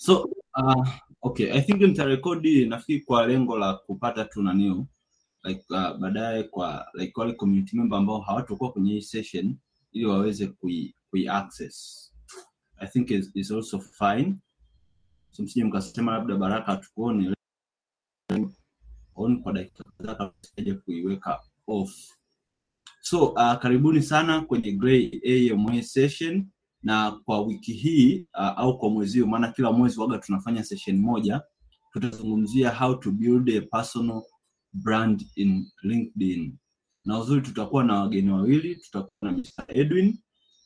so uh, okay i think nitarekodi nafikiri kwa lengo la kupata tu naniu like uh, baadaye kwa like wale community member ambao hawatakuwa kwenye hii session ili waweze kui, kui access. I think is, is also fine. So msije mkasema labda baraka tukuone on kwa dakika kuiweka off. So uh, karibuni sana kwenye Gray AMA session na kwa wiki hii uh, au kwa mwezi huu maana kila mwezi waga tunafanya session moja tutazungumzia how to build a personal brand in LinkedIn na uzuri tutakuwa na wageni wawili tutakuwa na Mr. Edwin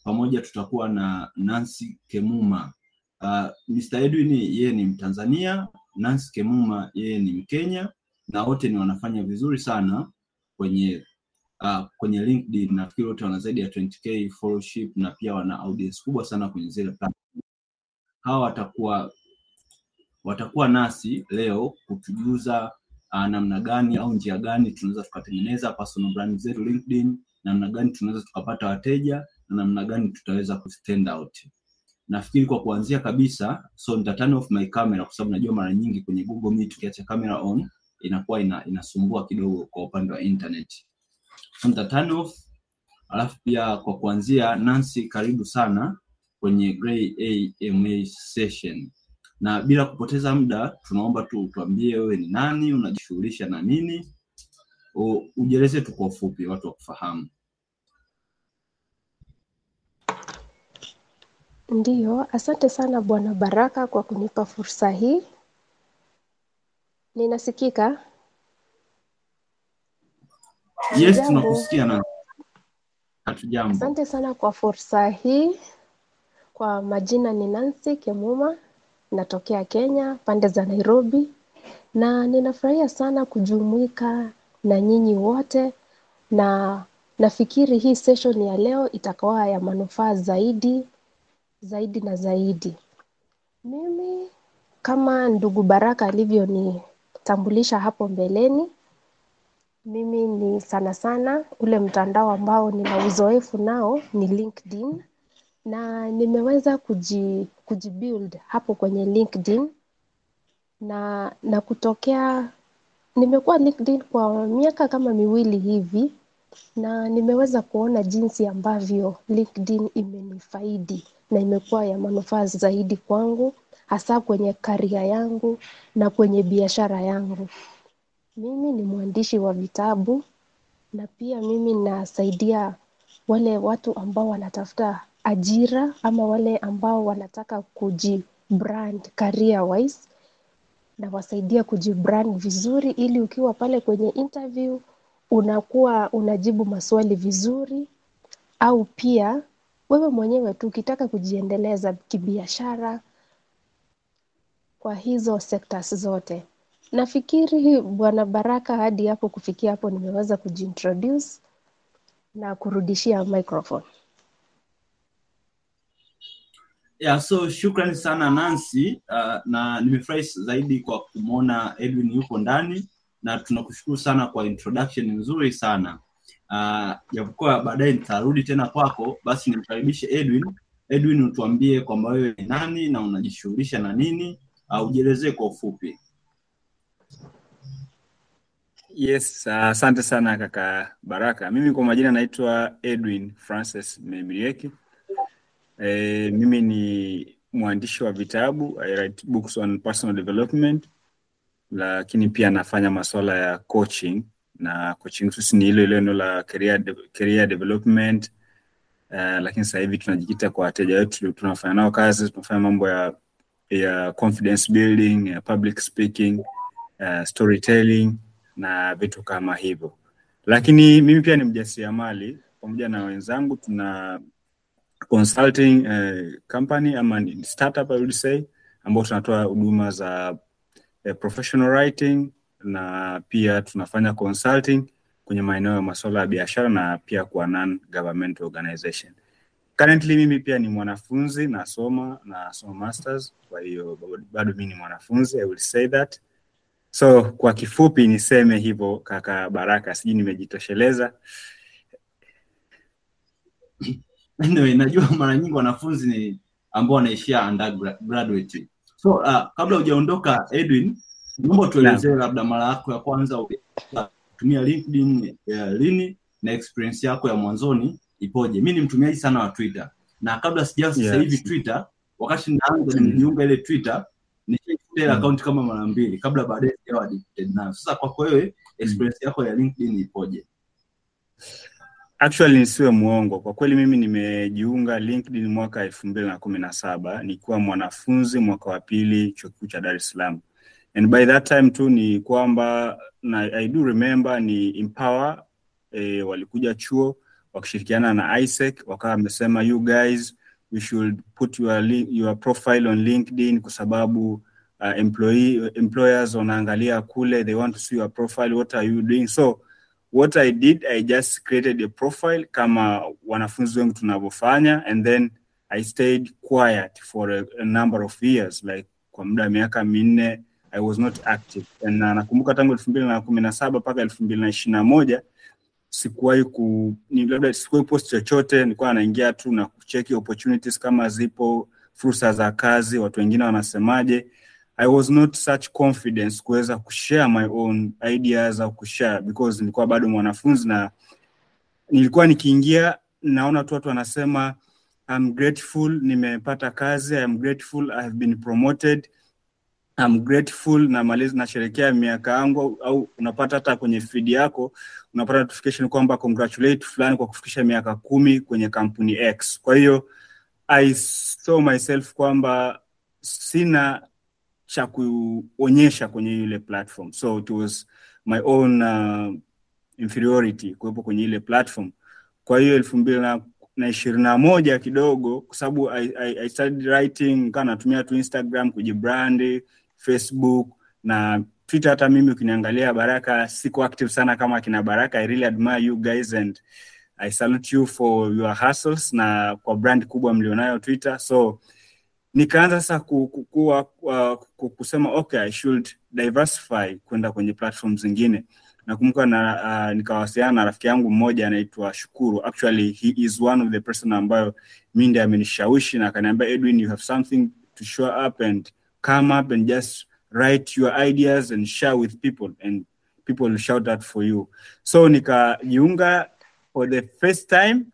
pamoja tutakuwa na Nancy Kemuma uh, Mr. Edwin yeye ni Mtanzania Nancy Kemuma yeye ni Mkenya na wote ni wanafanya vizuri sana kwenye uh, kwenye LinkedIn nafikiri wote wana zaidi ya 20k followership na pia wana audience kubwa sana kwenye zile platform. Hawa watakuwa watakuwa nasi leo kutujuza uh, namna gani au njia gani tunaweza tukatengeneza personal brand zetu LinkedIn, namna gani tunaweza tukapata wateja na namna gani tutaweza ku stand out. Nafikiri kwa kuanzia kabisa, so nita turn off my camera kwa sababu najua mara nyingi kwenye Google Meet ukiacha camera on inakuwa ina, inasumbua kidogo kwa upande wa internet. So nita alafu pia kwa kuanzia, Nancy, karibu sana kwenye Gray AMA session, na bila kupoteza muda, tunaomba tu tuambie wewe ni nani, unajishughulisha na nini, ujieleze tu kwa ufupi, watu wakufahamu. Ndiyo, asante sana Bwana Baraka kwa kunipa fursa hii. Ninasikika? Yes, tunakusikia na hatujambo. Asante sana kwa fursa hii. Kwa majina ni Nancy Kemuma, natokea Kenya, pande za Nairobi, na ninafurahia sana kujumuika na nyinyi wote, na nafikiri hii session ya leo itakuwa ya manufaa zaidi zaidi na zaidi. Mimi kama ndugu Baraka alivyonitambulisha hapo mbeleni, mimi ni sana sana ule mtandao ambao nina uzoefu nao ni LinkedIn. Na nimeweza kuji, kujibuild hapo kwenye LinkedIn. Na na kutokea nimekuwa LinkedIn kwa miaka kama miwili hivi. Na nimeweza kuona jinsi ambavyo LinkedIn imenifaidi na imekuwa ya manufaa zaidi kwangu hasa kwenye karia yangu na kwenye biashara yangu. Mimi ni mwandishi wa vitabu na pia mimi nasaidia wale watu ambao wanatafuta ajira ama wale ambao wanataka kujibrand career wise nawasaidia kujibrand vizuri ili ukiwa pale kwenye interview unakuwa unajibu maswali vizuri au pia wewe mwenyewe tu ukitaka kujiendeleza kibiashara kwa hizo sectors zote. Nafikiri Bwana Baraka, hadi hapo kufikia hapo nimeweza kujintroduce na kurudishia microphone. Yeah, so shukrani sana Nancy uh, na nimefurahi zaidi kwa kumwona Edwin yupo ndani na tunakushukuru sana kwa introduction nzuri sana uh, japokuwa baadaye nitarudi tena kwako, basi nimkaribishe Edwin. Edwin, utuambie kwamba wewe ni nani na unajishughulisha na nini, uh, ujielezee kwa ufupi. Yes, uh, asante sana kaka Baraka. Mimi kwa majina naitwa Edwin Francis Memirieki. E, mimi ni mwandishi wa vitabu, I write books on personal development, lakini pia nafanya masuala ya coaching na coaching sisi ni hilo ile eneo la career, de career development uh, lakini sasa hivi tunajikita kwa wateja wetu, tunafanya nao kazi, tunafanya mambo ya ya confidence building, ya public speaking, uh, storytelling na vitu kama hivyo. Lakini mimi pia ni mjasiriamali pamoja na wenzangu tuna consulting uh, company ama startup I would say ambao tunatoa huduma za uh, professional writing na pia tunafanya consulting kwenye maeneo ya masuala ya biashara na pia kwa non government organization. Currently mimi pia ni mwanafunzi nasoma nasoma masters, kwa hiyo bado mimi ni mwanafunzi, I will say that. So kwa kifupi niseme hivyo kaka Baraka, sijui nimejitosheleza. Anyway, najua mara nyingi wanafunzi ni ambao wanaishia undergraduate. So uh, kabla hujaondoka Edwin, naomba tuelezee labda mara yako ya kwanza kutumia LinkedIn ya lini na experience yako ya mwanzoni ipoje? Mi ni mtumiaji sana wa Twitter na kabla sijaa sasa Yes. hivi Twitter, wakati naanza Mm. nimejiunga ile Twitter Mm. account kama mara mbili kabla baadaye sijawa addicted nayo. Sasa kwako wewe experience yako ya LinkedIn ipoje? Actually nisiwe mwongo, kwa kweli mimi nimejiunga LinkedIn mwaka elfu mbili na kumi na saba nikiwa mwanafunzi mwaka wa pili chuo kikuu cha Dar es Salaam, and by that time tu ni kwamba na, I do remember ni Empower eh, walikuja chuo wakishirikiana na ISEC wakawa wamesema you guys we should put your, your profile on LinkedIn kwa sababu uh, employee, employers wanaangalia kule they want to see your profile what are you doing so what I did, I just created a profile kama wanafunzi wengi tunavyofanya and then I stayed quiet for a, a number of years like kwa muda wa miaka minne I was not active and na nakumbuka tangu elfu mbili na kumi na saba mpaka elfu mbili na ishirini na moja sikuwahi ku labda sikuwahi post chochote, nilikuwa naingia tu na kucheki opportunities kama zipo, fursa za kazi, watu wengine wanasemaje. I was not such confidence kuweza kushare my own ideas au kushare because nilikuwa bado mwanafunzi na nilikuwa nikiingia naona tu watu wanasema I'm grateful nimepata kazi, I'm grateful I have been promoted, I'm grateful na maliza nasherekea miaka yangu au, unapata hata kwenye feed yako unapata notification kwamba congratulate fulani kwa kufikisha miaka kumi kwenye kampuni X. Kwa hiyo I saw myself kwamba sina cha kuonyesha kwenye ile platform, so it was my own uh, inferiority kuwepo kwenye ile platform. Kwa hiyo elfu mbili na na ishirini na moja kidogo, kwa sababu I, I, I started writing, kaa natumia tu Instagram kujibrandi, Facebook na Twitter. Hata mimi ukiniangalia Baraka, siko active sana kama akina Baraka. I really admire you guys and I salute you for your hustles na kwa brand kubwa mlionayo Twitter. So nikaanza sasa kukua, ku, ku, ku, kusema okay, I should diversify kwenda kwenye platform zingine nakumbuka na uh, nikawasiliana na rafiki yangu mmoja anaitwa Shukuru. Actually he is one of the person ambayo mi ndiye amenishawishi na akaniambia, Edwin, you have something to show up and come up and just write your ideas and share with people and people will shout out for you. So nikajiunga for the first time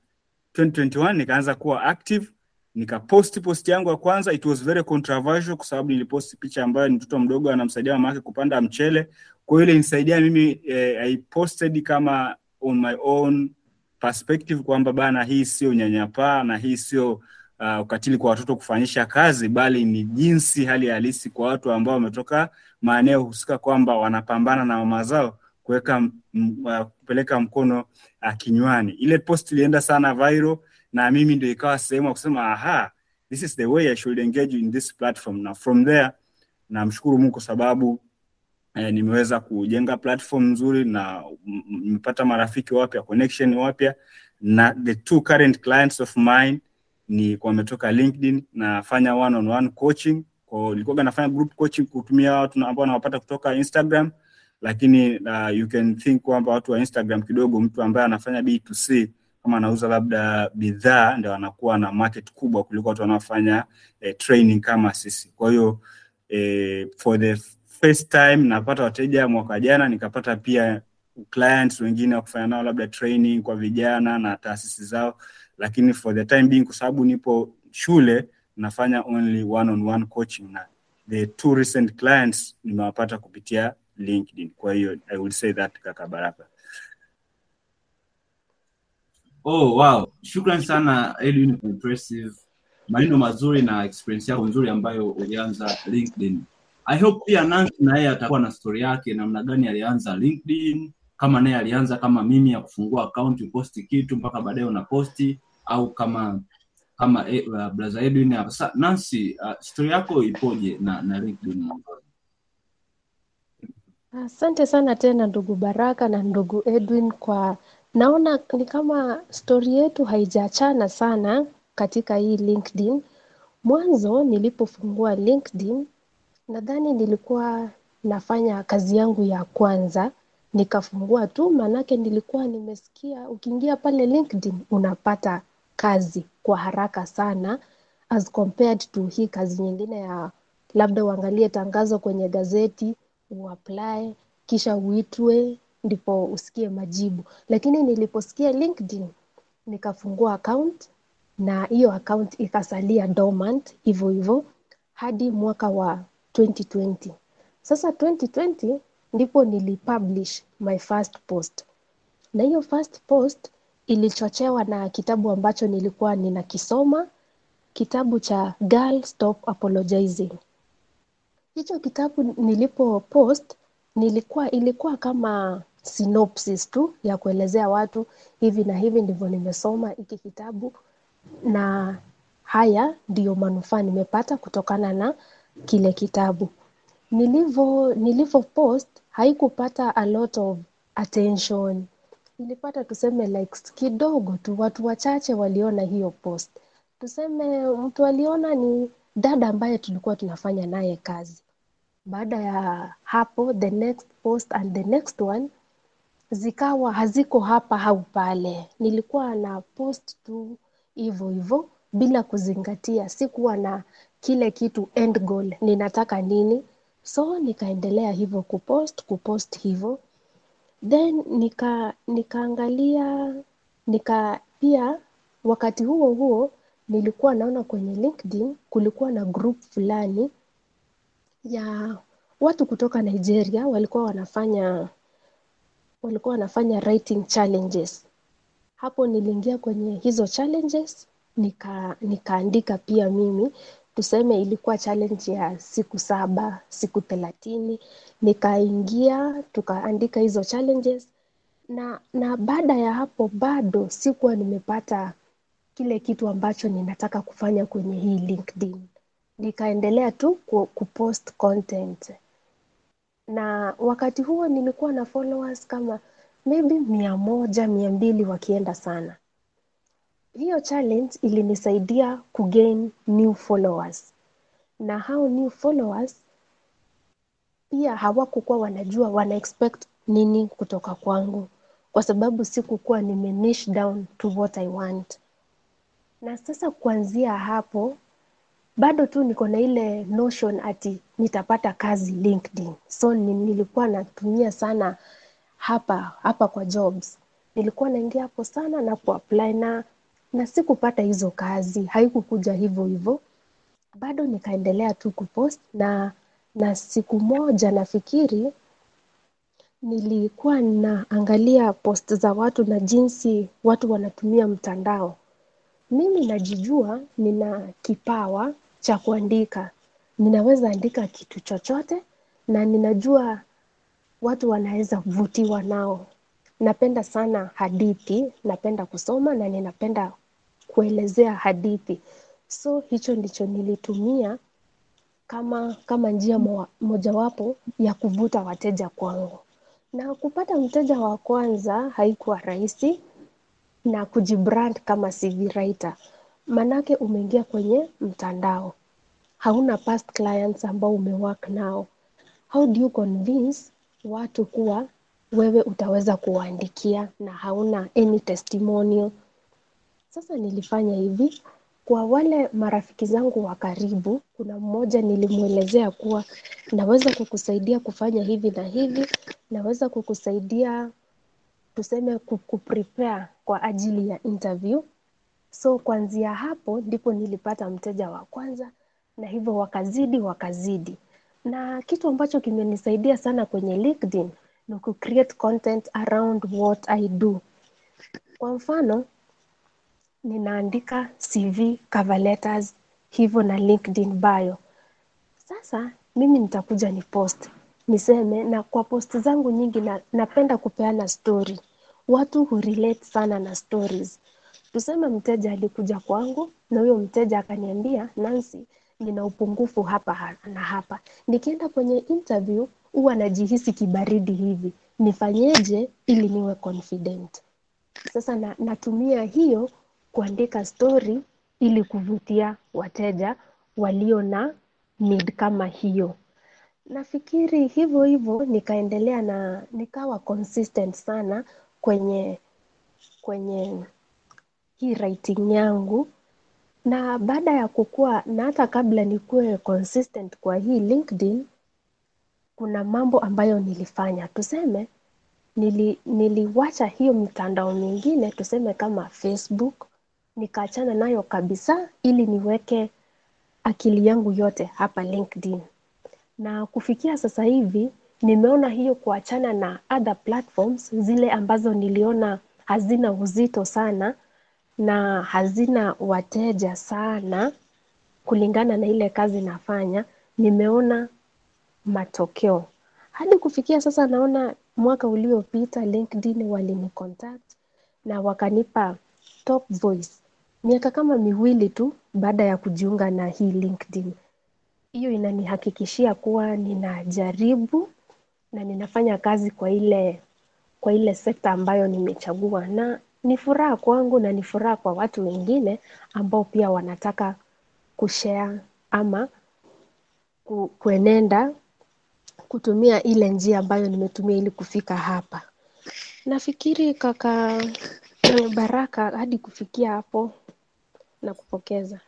2021, nikaanza kuwa active nikaposti post yangu ya kwanza. It was very controversial kwa sababu niliposti picha ambayo ni mtoto mdogo anamsaidia mama yake kupanda mchele kwa hiyo ilinisaidia mimi eh, I posted kama on my own perspective kwamba bana, hii sio unyanyapaa na hii sio uh, ukatili kwa watoto kufanyisha kazi, bali ni jinsi hali halisi kwa watu ambao wametoka maeneo husika kwamba wanapambana na mama zao kuweka uh, kupeleka mkono uh, kinywani. Ile post ilienda sana viral na mimi ndio ikawa sehemu ya kusema aha, this is the way I should engage in this platform. Na from there namshukuru Mungu kwa sababu eh, nimeweza kujenga platform nzuri na nimepata marafiki wapya, connection wapya, na the two current clients of mine ni wametoka LinkedIn. Nafanya one on one coaching kwa, nilikuwa nafanya group coaching kutumia watu ambao nawapata kutoka Instagram, lakini uh, you can think kwamba watu wa Instagram kidogo, mtu ambaye anafanya B2C kama anauza labda bidhaa ndio anakuwa na market kubwa kuliko watu wanaofanya eh, training kama sisi. Kwa hiyo eh, for the first time napata wateja mwaka jana, nikapata pia clients wengine wa nao labda training kwa vijana na taasisi zao, lakini for the time being, kwa sababu nipo shule nafanya only one on one coaching, na the two recent clients nimewapata kupitia LinkedIn. Kwa hiyo I will say that kaka Baraka. Oh, wow. Shukran sana Edwin, impressive maneno mazuri na experience yako nzuri ambayo ulianza LinkedIn. I hope pia Nancy na atakuwa na story yake namna gani alianza LinkedIn, kama naye alianza kama mimi ya kufungua account uposti kitu mpaka baadaye unaposti au kama kama eh, uh, brother Edwin hapa. Sasa uh, story yako ipoje na na LinkedIn? Asante sana tena ndugu Baraka na ndugu Edwin kwa naona ni kama stori yetu haijachana sana katika hii LinkedIn. Mwanzo nilipofungua LinkedIn nadhani nilikuwa nafanya kazi yangu ya kwanza nikafungua tu, maanake nilikuwa nimesikia ukiingia pale LinkedIn unapata kazi kwa haraka sana as compared to hii kazi nyingine ya labda uangalie tangazo kwenye gazeti uapply kisha uitwe ndipo usikie majibu. Lakini niliposikia linkedin nikafungua account na hiyo account ikasalia dormant hivyo hivyo hadi mwaka wa 2020 sasa 2020 ndipo nilipublish my first post. Na hiyo first post ilichochewa na kitabu ambacho nilikuwa ninakisoma kitabu cha Girl Stop Apologizing. Hicho kitabu nilipo post nilikuwa ilikuwa kama synopsis tu ya kuelezea watu hivi na hivi ndivyo nimesoma hiki kitabu na haya ndiyo manufaa nimepata kutokana na kile kitabu. Nilivyo nilivyo post haikupata a lot of attention. ilipata tuseme likes kidogo tu, watu wachache waliona hiyo post. Tuseme mtu aliona ni dada ambaye tulikuwa tunafanya naye kazi. Baada ya hapo, the next post and the next one zikawa haziko hapa au pale. Nilikuwa na post tu hivyo hivyo bila kuzingatia, sikuwa na kile kitu end goal, ninataka nini. So nikaendelea hivyo kupost kupost hivyo then nika nikaangalia nika pia wakati huo huo nilikuwa naona kwenye LinkedIn kulikuwa na group fulani ya watu kutoka Nigeria walikuwa wanafanya walikuwa wanafanya writing challenges. Hapo niliingia kwenye hizo challenges nika nikaandika pia mimi tuseme ilikuwa challenge ya siku saba siku thelathini nikaingia tukaandika hizo challenges na na baada ya hapo bado sikuwa nimepata kile kitu ambacho ninataka kufanya kwenye hii LinkedIn. Nikaendelea tu ku, kupost content na wakati huo nilikuwa na followers kama maybe mia moja mia mbili wakienda sana. Hiyo challenge ilinisaidia kugain new followers na hao new followers pia hawakukuwa wanajua wana expect nini kutoka kwangu kwa sababu sikukuwa nime down to what I want. Na sasa kuanzia hapo bado tu niko na ile notion ati nitapata kazi LinkedIn. So nilikuwa natumia sana hapa hapa kwa jobs. Nilikuwa naingia hapo sana na kuapply na na sikupata hizo kazi, haikukuja hivyo hivyo. Bado nikaendelea tu kupost na na siku moja nafikiri nilikuwa naangalia post za watu na jinsi watu wanatumia mtandao. Mimi najijua nina kipawa cha kuandika. Ninaweza andika kitu chochote na ninajua watu wanaweza vutiwa nao. Napenda sana hadithi, napenda kusoma na ninapenda kuelezea hadithi. So hicho ndicho nilitumia kama kama njia mojawapo ya kuvuta wateja kwangu. Na kupata mteja wa kwanza haikuwa rahisi na kujibrand kama CV writer. Manake umeingia kwenye mtandao. Hauna past clients ambao umework nao. How do you convince watu kuwa wewe utaweza kuwaandikia na hauna any testimonial? Sasa nilifanya hivi, kwa wale marafiki zangu wa karibu, kuna mmoja nilimwelezea kuwa naweza kukusaidia kufanya hivi na hivi, naweza kukusaidia tuseme ku- kuprepare kwa ajili ya interview. So kuanzia hapo ndipo nilipata mteja wa kwanza na hivyo wakazidi wakazidi. Na kitu ambacho kimenisaidia sana kwenye LinkedIn ni ku create content around what I do. Kwa mfano, ninaandika CV, cover letters, hivyo na LinkedIn bio. Sasa mimi nitakuja ni post niseme, na kwa post zangu nyingi na, napenda kupeana story. Watu hurelate sana na stories. Tuseme mteja alikuja kwangu na huyo mteja akaniambia, Nancy, nina upungufu hapa na hapa. Nikienda kwenye interview huwa najihisi kibaridi hivi, nifanyeje ili niwe confident? Sasa na, natumia hiyo kuandika story ili kuvutia wateja walio na need kama hiyo. Nafikiri hivyo hivyo nikaendelea na nikawa consistent sana kwenye kwenye hii writing yangu na baada ya kukua na hata kabla nikuwe consistent kwa hii LinkedIn, kuna mambo ambayo nilifanya. Tuseme nili, niliwacha hiyo mitandao mingine, tuseme kama Facebook, nikaachana nayo kabisa ili niweke akili yangu yote hapa LinkedIn. Na kufikia sasa hivi nimeona hiyo kuachana na other platforms zile ambazo niliona hazina uzito sana na hazina wateja sana kulingana na ile kazi nafanya, nimeona matokeo. Hadi kufikia sasa naona mwaka uliopita LinkedIn walinicontact na wakanipa top voice. Miaka kama miwili tu baada ya kujiunga na hii LinkedIn. Hiyo inanihakikishia kuwa ninajaribu na ninafanya kazi kwa ile kwa ile sekta ambayo nimechagua na ni furaha kwangu na ni furaha kwa watu wengine ambao pia wanataka kushare ama ku, kuenenda kutumia ile njia ambayo nimetumia ili kufika hapa. Nafikiri kaka Baraka, hadi kufikia hapo na kupokeza.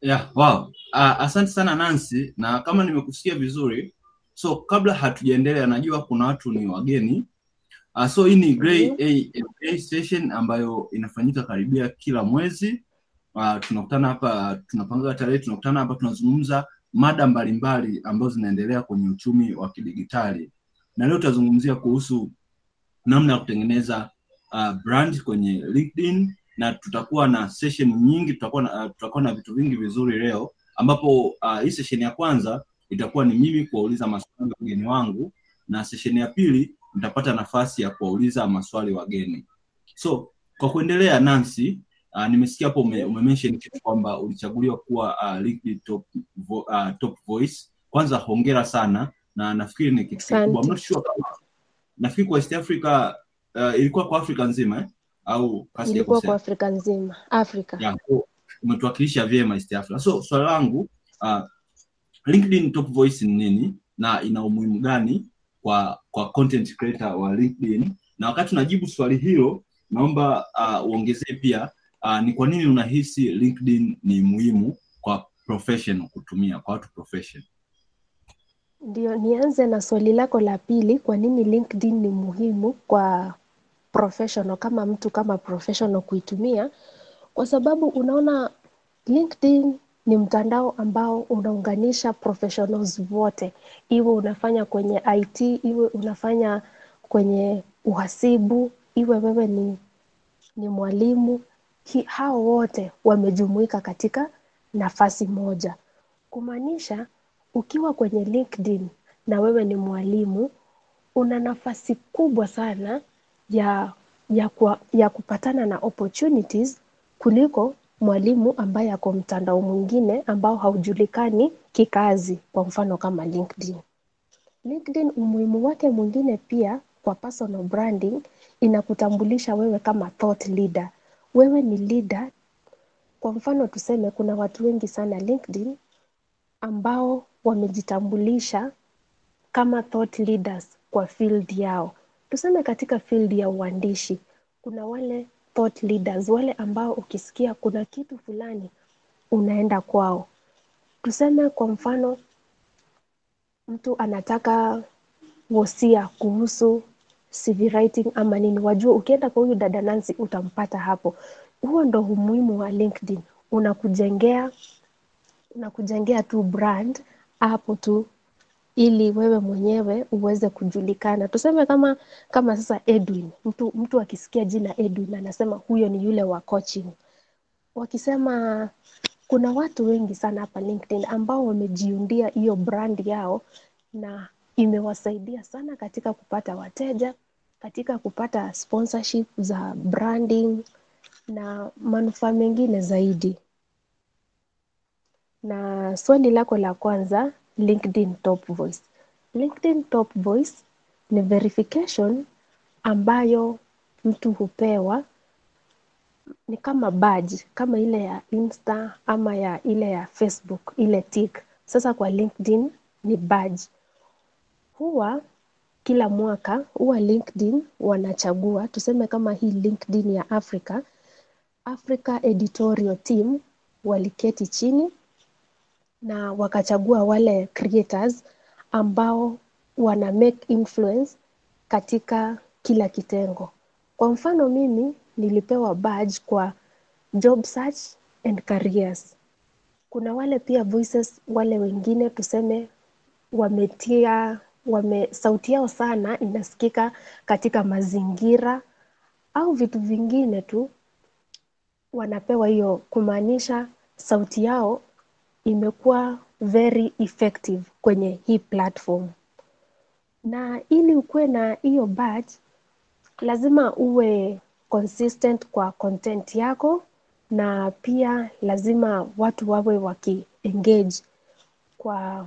Yeah, wow. Uh, asante sana Nancy, na kama nimekusikia vizuri, so kabla hatujaendelea, najua kuna watu ni wageni uh, so hii ni Grey AMA session ambayo inafanyika karibia kila mwezi. Uh, tunakutana hapa, tunapanga tarehe, tunakutana hapa, tunazungumza mada mbalimbali ambazo zinaendelea kwenye uchumi wa kidigitali, na leo tutazungumzia kuhusu namna ya kutengeneza uh, brand kwenye LinkedIn na tutakuwa na session nyingi, tutakuwa na, uh, tutakuwa na vitu vingi vizuri leo, ambapo uh, hii session ya kwanza itakuwa ni mimi kuwauliza maswali wageni wangu, na session ya pili nitapata nafasi ya kuwauliza maswali wageni. So kwa kuendelea, Nancy, uh, nimesikia hapo ume, kitu kwamba ulichaguliwa kuwa uh, LinkedIn top, vo, uh, top voice. Kwanza hongera sana, na nafikiri ni kitu kikubwa. I'm not sure kama nafikiri kwa East Africa uh, ilikuwa kwa Afrika nzima eh? au Ilikuwa kwa Afrika nzima, Afrika. ya umetuwakilisha vyema East Africa. So swali langu uh, LinkedIn top voice ni nini na ina umuhimu gani kwa kwa content creator wa LinkedIn? Na wakati unajibu swali hilo, naomba uh, uongezee pia uh, ni kwa nini unahisi LinkedIn ni muhimu kwa professional kutumia kwa watu professional? Ndio, nianze na swali lako la pili, kwa nini LinkedIn ni muhimu kwa professional kama mtu kama professional kuitumia? Kwa sababu unaona LinkedIn ni mtandao ambao unaunganisha professionals wote, iwe unafanya kwenye IT, iwe unafanya kwenye uhasibu, iwe wewe ni, ni mwalimu. Hi, hao wote wamejumuika katika nafasi moja, kumaanisha ukiwa kwenye LinkedIn na wewe ni mwalimu, una nafasi kubwa sana ya, ya, kwa, ya kupatana na opportunities kuliko mwalimu ambaye ako mtandao mwingine ambao haujulikani kikazi, kwa mfano kama LinkedIn. LinkedIn umuhimu wake mwingine pia kwa personal branding, inakutambulisha wewe kama thought leader. Wewe ni leader. Kwa mfano tuseme, kuna watu wengi sana LinkedIn ambao wamejitambulisha kama thought leaders kwa field yao. Tuseme katika field ya uandishi, kuna wale thought leaders, wale ambao ukisikia kuna kitu fulani unaenda kwao. Tuseme kwa mfano, mtu anataka wosia kuhusu CV writing ama nini, wajua ukienda kwa huyu dada Nancy utampata hapo. Huo ndo umuhimu wa LinkedIn, unakujengea unakujengea tu brand hapo tu ili wewe mwenyewe uweze kujulikana. Tuseme kama kama sasa Edwin, mtu mtu akisikia jina Edwin anasema huyo ni yule wa coaching. Wakisema kuna watu wengi sana hapa LinkedIn ambao wamejiundia hiyo brand yao na imewasaidia sana katika kupata wateja, katika kupata sponsorship za branding na manufaa mengine zaidi. Na swali lako la kwanza, LinkedIn Top Voice. LinkedIn Top Voice ni verification ambayo mtu hupewa ni kama badge, kama ile ya Insta ama ya ile ya Facebook, ile tick. Sasa kwa LinkedIn ni badge. Huwa kila mwaka huwa LinkedIn wanachagua, tuseme kama hii LinkedIn ya Africa, Africa Editorial Team waliketi chini na wakachagua wale creators ambao wana make influence katika kila kitengo. Kwa mfano mimi nilipewa badge kwa job search and careers. Kuna wale pia voices wale wengine tuseme wametia wame sauti yao sana inasikika katika mazingira au vitu vingine tu wanapewa hiyo kumaanisha sauti yao imekuwa very effective kwenye hii platform. Na ili ukuwe na hiyo badge lazima uwe consistent kwa content yako na pia lazima watu wawe wakiengage kwa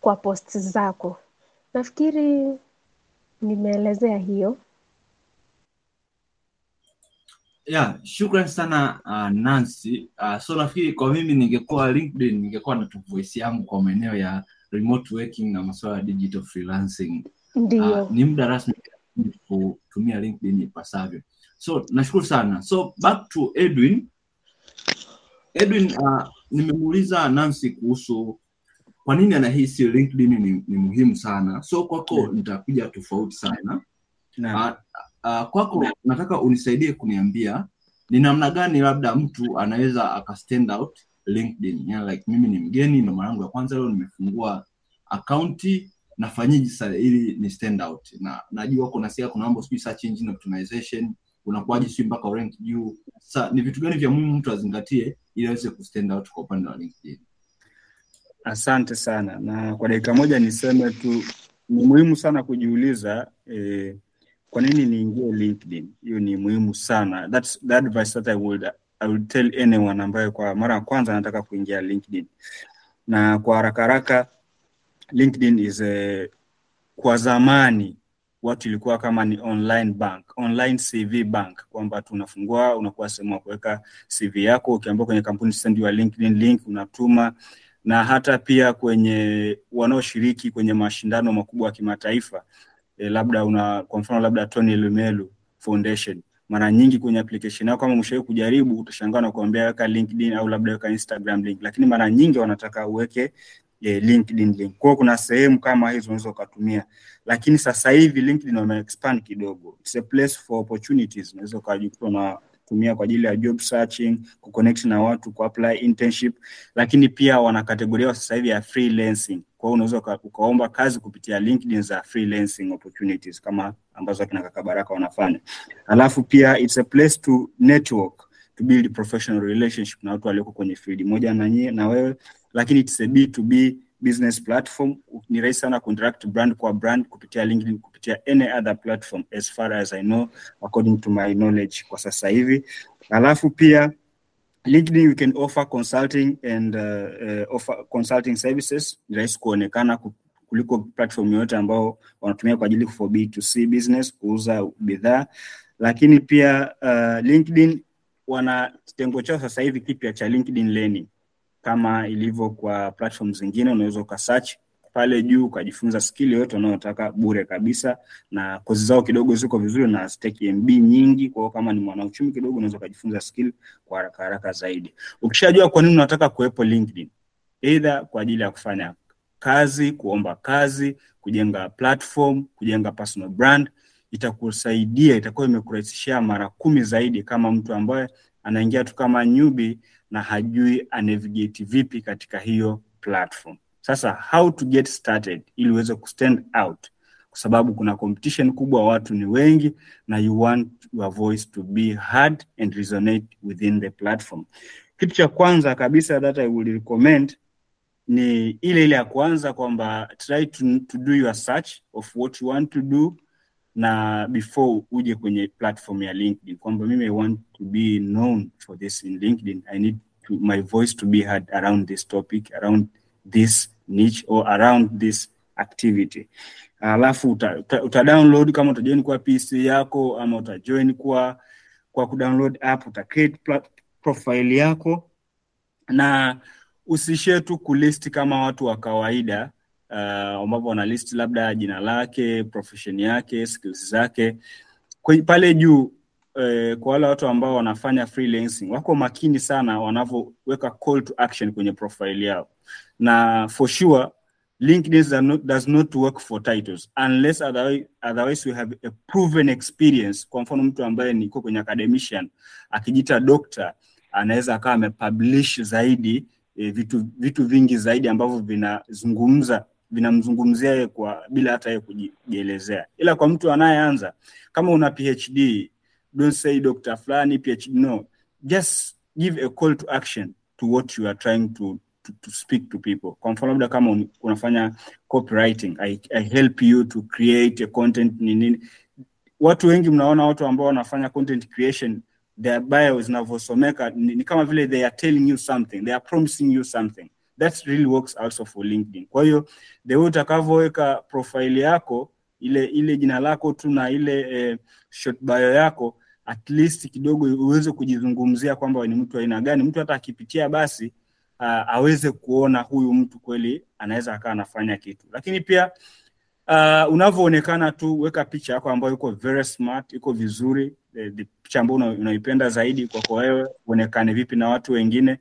kwa post zako. Nafikiri nimeelezea hiyo yeah shukran sana uh, nancy. Uh, so nafikiri kwa mimi ningekuwa linkedin ningekuwa na voice yangu kwa maeneo ya remote working na masuala ya digital freelancing. Ndio. Uh, ni muda rasmi kutumia linkedin ipasavyo. So nashukuru sana. So back to edwin. Edwin uh, nimemuuliza nancy kuhusu kwa nini anahisi linkedin ni, ni muhimu sana. So kwako Yeah. nitakuja tofauti sana. Yeah. uh, uh, kwako nataka unisaidie kuniambia ni namna gani labda mtu anaweza aka stand out linkedin. Yeah, like mimi ni mgeni ndo yangu ya kwanza leo nimefungua akaunti nafanyiji sasa ili ni stand out? Na najua kuna sia kuna mambo sijui search engine optimization unakuwaje sijui mpaka rank juu. Sasa ni vitu gani vya muhimu mtu azingatie ili aweze kustand out kwa upande wa linkedin? Asante sana, na kwa dakika moja niseme tu ni muhimu sana kujiuliza eh, kwa nini niingie LinkedIn. Hiyo ni muhimu sana. That's the advice that I would, I would tell anyone ambaye kwa mara ya kwanza anataka kuingia LinkedIn. Na kwa haraka haraka LinkedIn is a, kwa zamani watu ilikuwa kama ni online bank, online CV bank, kwamba tunafungua unakuwa sehemu ya kuweka CV yako, Ukiambia kwenye kampuni send your LinkedIn link unatuma na hata pia kwenye wanaoshiriki kwenye mashindano makubwa ya kimataifa e, labda una kwa mfano labda Tony Lumelu Foundation, mara nyingi kwenye application yao, kama umeshawahi kujaribu, utashangaa na kuambia weka LinkedIn au labda weka Instagram link, lakini mara nyingi wanataka uweke e, LinkedIn link. Kwa kuna sehemu kama hizo unaweza ukatumia, lakini sasa hivi LinkedIn wame expand kidogo, it's a place for opportunities. Unaweza ukajikuta na tumia kwa ajili ya job searching, kuconnect na watu, kuapply internship, lakini pia wana kategoria sasa hivi ya freelancing. Kwa hiyo unaweza ukaomba kazi kupitia LinkedIn za freelancing opportunities kama ambazo akina kaka Baraka wanafanya. Alafu pia it's a place to network, to build professional relationship na watu walioko kwenye field moja na nyie na wewe, lakini it's a B2B business platform. Ni rahisi sana kuinteract brand kwa brand kupitia LinkedIn, kupitia any other platform as far as I know according to my knowledge kwa sasa hivi. Alafu pia LinkedIn you can offer consulting and uh, uh, offer consulting services. Ni rahisi kuonekana kuliko platform yoyote ambao wanatumia kwa ajili for B2C business kuuza bidhaa, lakini pia uh, LinkedIn wana kitengo chao sasa hivi kipya cha LinkedIn Learning kama ilivyo kwa platform zingine, unaweza ukasearch pale juu ukajifunza skill yoyote unayotaka bure kabisa, na kozi zao kidogo ziko vizuri na stake MB nyingi. Kwa hiyo kama ni mwanauchumi kidogo, unaweza ukajifunza skill kwa haraka haraka zaidi. Ukishajua kwa nini unataka kuwepo LinkedIn, either kwa ajili ya kufanya kazi, kuomba kazi, kujenga platform, kujenga personal brand, itakusaidia, itakuwa imekurahisishia mara kumi zaidi kama mtu ambaye anaingia tu kama newbie na hajui anavigate vipi katika hiyo platform. Sasa how to get started ili uweze kustand out, kwa sababu kuna competition kubwa, watu ni wengi na you want your voice to be heard and resonate within the platform. Kitu cha kwanza kabisa that I will recommend ni ile ile ya kwanza kwamba try to, to do your search of what you want to do na before uje kwenye platform ya LinkedIn kwamba mimi I want to be known for this in LinkedIn I need to, my voice to be heard around this topic around this niche or around this activity. Alafu uta, uta, uta download kama utajoin kwa PC yako ama utajoin kwa kwa kudownload app uta create profile yako. Na usishie tu kulist kama watu wa kawaida uh, ambapo wana list labda jina lake, profession yake, skills zake. Pale juu eh, kwa wale watu ambao wanafanya freelancing wako makini sana wanavyoweka call to action kwenye profile yao, na for sure LinkedIn does not, does not work for titles unless otherwise, otherwise we have a proven experience. Kwa mfano mtu ambaye niko kwenye academician akijita doctor anaweza akawa amepublish zaidi eh, vitu, vitu vingi zaidi ambavyo vinazungumza vinamzungumzia yeye kwa bila hata yeye kujielezea, ila kwa mtu anayeanza kama una PhD don't say Dr. fulani PhD no just give a call to action to what you are trying to to, to speak to people. Kwa mfano labda kama un, unafanya copywriting I, I help you to create a content ni nini. Watu wengi mnaona watu ambao wanafanya content creation their bio zinavyosomeka ni, ni kama vile they are telling you something, they are promising you something. That really works also for LinkedIn. Kwa hiyo the way utakavyoweka profile yako ile ile jina lako tu na ile eh, short bio yako at least kidogo uweze kujizungumzia kwamba ni mtu aina gani, mtu hata akipitia basi uh, aweze kuona huyu mtu kweli anaweza akawa anafanya kitu. Lakini pia uh, unavyoonekana tu, weka picha yako ambayo iko very smart, iko vizuri, the, the picha ambayo unaipenda zaidi kwako wewe, uonekane vipi na watu wengine,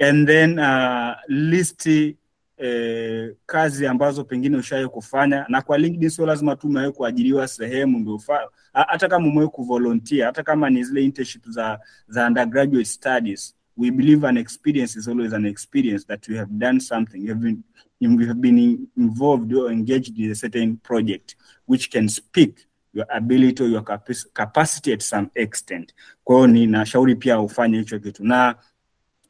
and then uh, listi eh, kazi ambazo pengine ushawahi kufanya, na kwa LinkedIn sio lazima tu umewahi kuajiriwa sehemu ndio hata kama umewahi kuvolunteer, hata kama ni zile internship za za undergraduate studies we believe an experience is always an experience that you have done something. You have been you have been involved or engaged in a certain project which can speak your ability or your capacity at some extent. Kwa hiyo ninashauri pia ufanye hicho kitu, na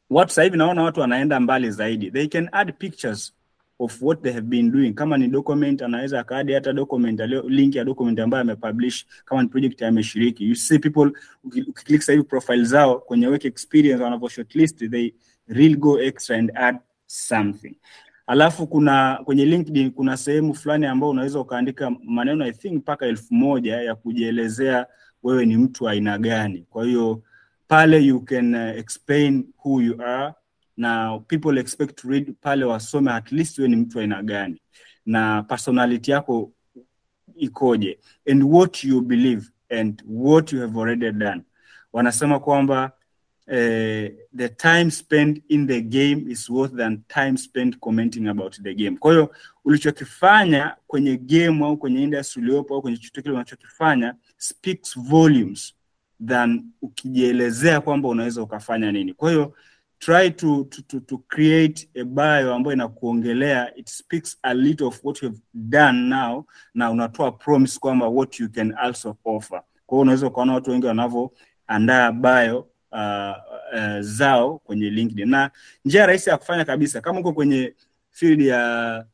watu sasa hivi naona watu wanaenda mbali zaidi, they can add pictures of what they have been doing. Kama ni document, anaweza akaadi hata document alio, link ya document ambayo amepublish. Kama ni project ameshiriki, you see people ukiklik sasa hivi profile zao kwenye work experience, wanavyo shortlist they really go extra and add something. Alafu kuna kwenye LinkedIn kuna sehemu fulani ambayo unaweza ukaandika maneno I think mpaka elfu moja ya kujielezea wewe ni mtu aina gani. Kwa hiyo pale you can uh, explain who you are na people expect to read pale wasome at least wewe ni mtu aina gani na personality yako ikoje and what you believe and what you have already done. Wanasema kwamba eh, the time spent in the game is worth than time spent commenting about the game. Kwa hiyo ulichokifanya kwenye game au kwenye industry uliopo au kwenye chochote kile unachokifanya speaks volumes than ukijielezea kwamba unaweza ukafanya nini. Kwa hiyo try to, to, to, to create a bio ambayo inakuongelea it speaks a little of what you've done now na unatoa promise kwamba what you can also offer. Kwa hiyo unaweza ukaona watu wengi wanavyoandaa bio uh, uh, zao kwenye LinkedIn na njia rahisi ya kufanya kabisa, kama uko kwenye field ya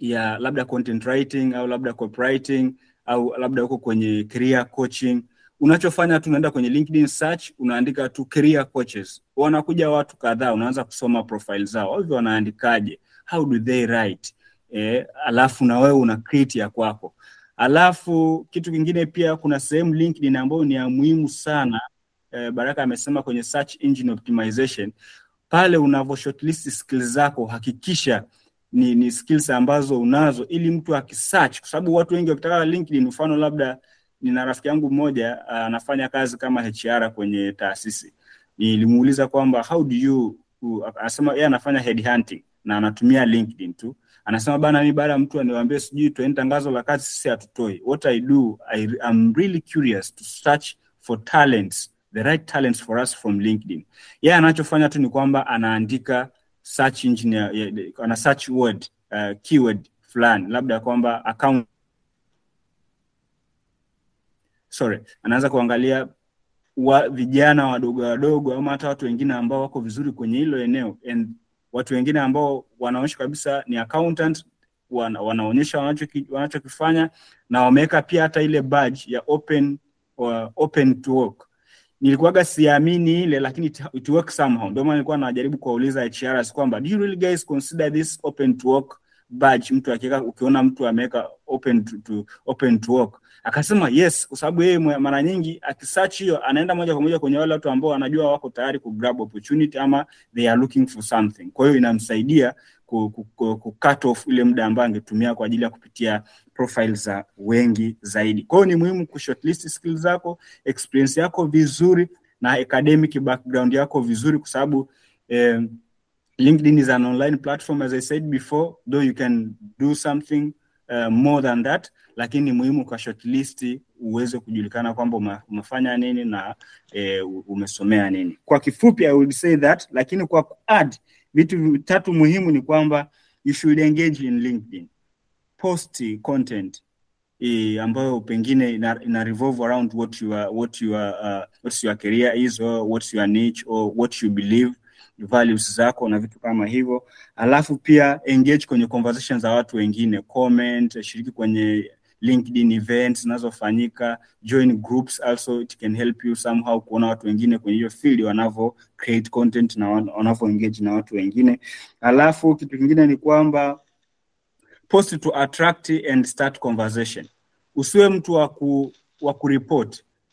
ya labda content writing au labda copywriting au labda uko kwenye career coaching unachofanya tu unaenda kwenye LinkedIn search, unaandika tu career coaches, wanakuja watu kadhaa, unaanza kusoma profile zao, hivyo wanaandikaje, how do they write? Eh, alafu na wewe una create ya kwako. Alafu kitu kingine pia, kuna sehemu LinkedIn ambayo ni ya muhimu sana. Eh, Baraka amesema kwenye search engine optimization, pale unavyo skills zako hakikisha ni, ni skills ambazo unazo, ili mtu akisearch, kwa sababu watu wengi wakitaka LinkedIn, mfano labda nina rafiki yangu mmoja anafanya uh, kazi kama HR kwenye taasisi. Nilimuuliza kwamba how do you anasema yeye anafanya headhunting na anatumia LinkedIn tu. Anasema bana, mimi baada ya mtu aniwaambie sijui tuende tangazo la kazi, sisi hatutoi. What I do I am really curious to search for talents, the right talents for us from LinkedIn. Yeye anachofanya tu ni kwamba anaandika search engineer, ana search word uh, keyword fulani, labda kwamba account sorry, anaanza kuangalia wa, vijana wadogo wadogo ama hata watu wengine ambao wako vizuri kwenye hilo eneo and watu wengine ambao wanaonyesha kabisa ni accountant wana, wanaonyesha wanachokifanya wanacho na wameweka pia hata ile badge ya open uh, open to work. Nilikuwaga siamini ile lakini it, work somehow. Ndio maana nilikuwa najaribu kuwauliza HRs kwamba do you really guys consider this open to work badge mtu akiweka ukiona mtu ameweka open to, to, open to work. Akasema yes kwa sababu yeye mara nyingi akisearch hiyo anaenda moja kwa moja kwenye wale watu ambao wanajua wako tayari ku grab opportunity ama they are looking for something. Kwa hiyo inamsaidia ku, ku, ku, ku cut off ile muda ambao angetumia kwa ajili ya kupitia profile za wengi zaidi. Kwa hiyo ni muhimu kushortlist skills zako experience yako vizuri na academic background yako vizuri kwa sababu eh, LinkedIn is an online platform as I said before though you can do something uh, more than that lakini ni muhimu kwa shortlist uweze kujulikana kwamba ume- umefanya nini na eh, umesomea nini. Kwa kifupi I would say that lakini kwa kuadd vitu vitatu muhimu ni kwamba you should engage in LinkedIn. Post content eh, ambayo pengine ina, ina revolve around what your what your uh, what's your career is or what's your niche or what you believe values zako na vitu kama hivyo. Alafu pia engage kwenye conversation za watu wengine comment shiriki kwenye linkedin events zinazofanyika join groups also it can help you somehow kuona watu wengine kwenye hiyo field wanavyo create content na wan- wanavyo engage na watu wengine. Alafu kitu kingine ni kwamba post to attract and start conversation. Usiwe mtu wa ku, wa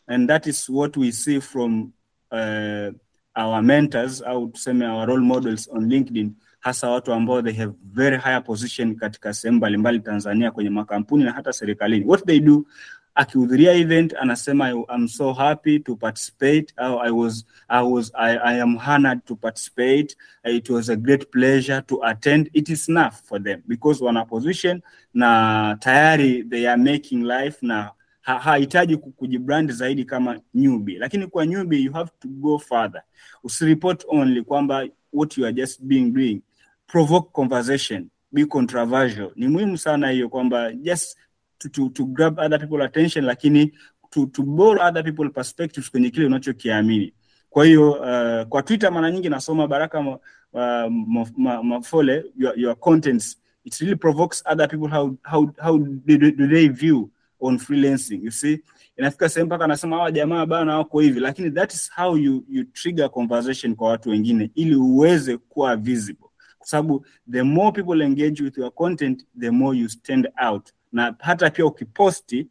and that is what we see from uh, our mentors au tuseme our role models on linkedin hasa watu ambao they have very higher position katika sehemu mbalimbali tanzania kwenye makampuni na hata serikalini. What they do akihudhuria event anasema "I- I'm so happy to participate I was, I was I, I am honored to participate. It was a great pleasure to attend. It is enough for them because wana position na tayari they are making life na hahitaji kujibrand zaidi kama newbie. Lakini kwa newbie you have to go further. Usireport only kwamba what you are just being doing provoke conversation be controversial. Ni muhimu sana hiyo kwamba just to, to, to grab other people attention lakini to, to borrow other people perspectives kwenye kile unachokiamini. Kwa hiyo uh, kwa twitter mara nyingi nasoma baraka uh, ma, ma, mafole your, your contents. It really provokes other people. How, how, how do, do they view on freelancing you see? Inafika sehemu mpaka anasema hawa jamaa bana wako hivi. Lakini that is how you, you trigger conversation kwa watu wengine ili uweze kuwa visible. Kwa sababu the more people engage with your content the more you stand out. Na hata pia ukiposti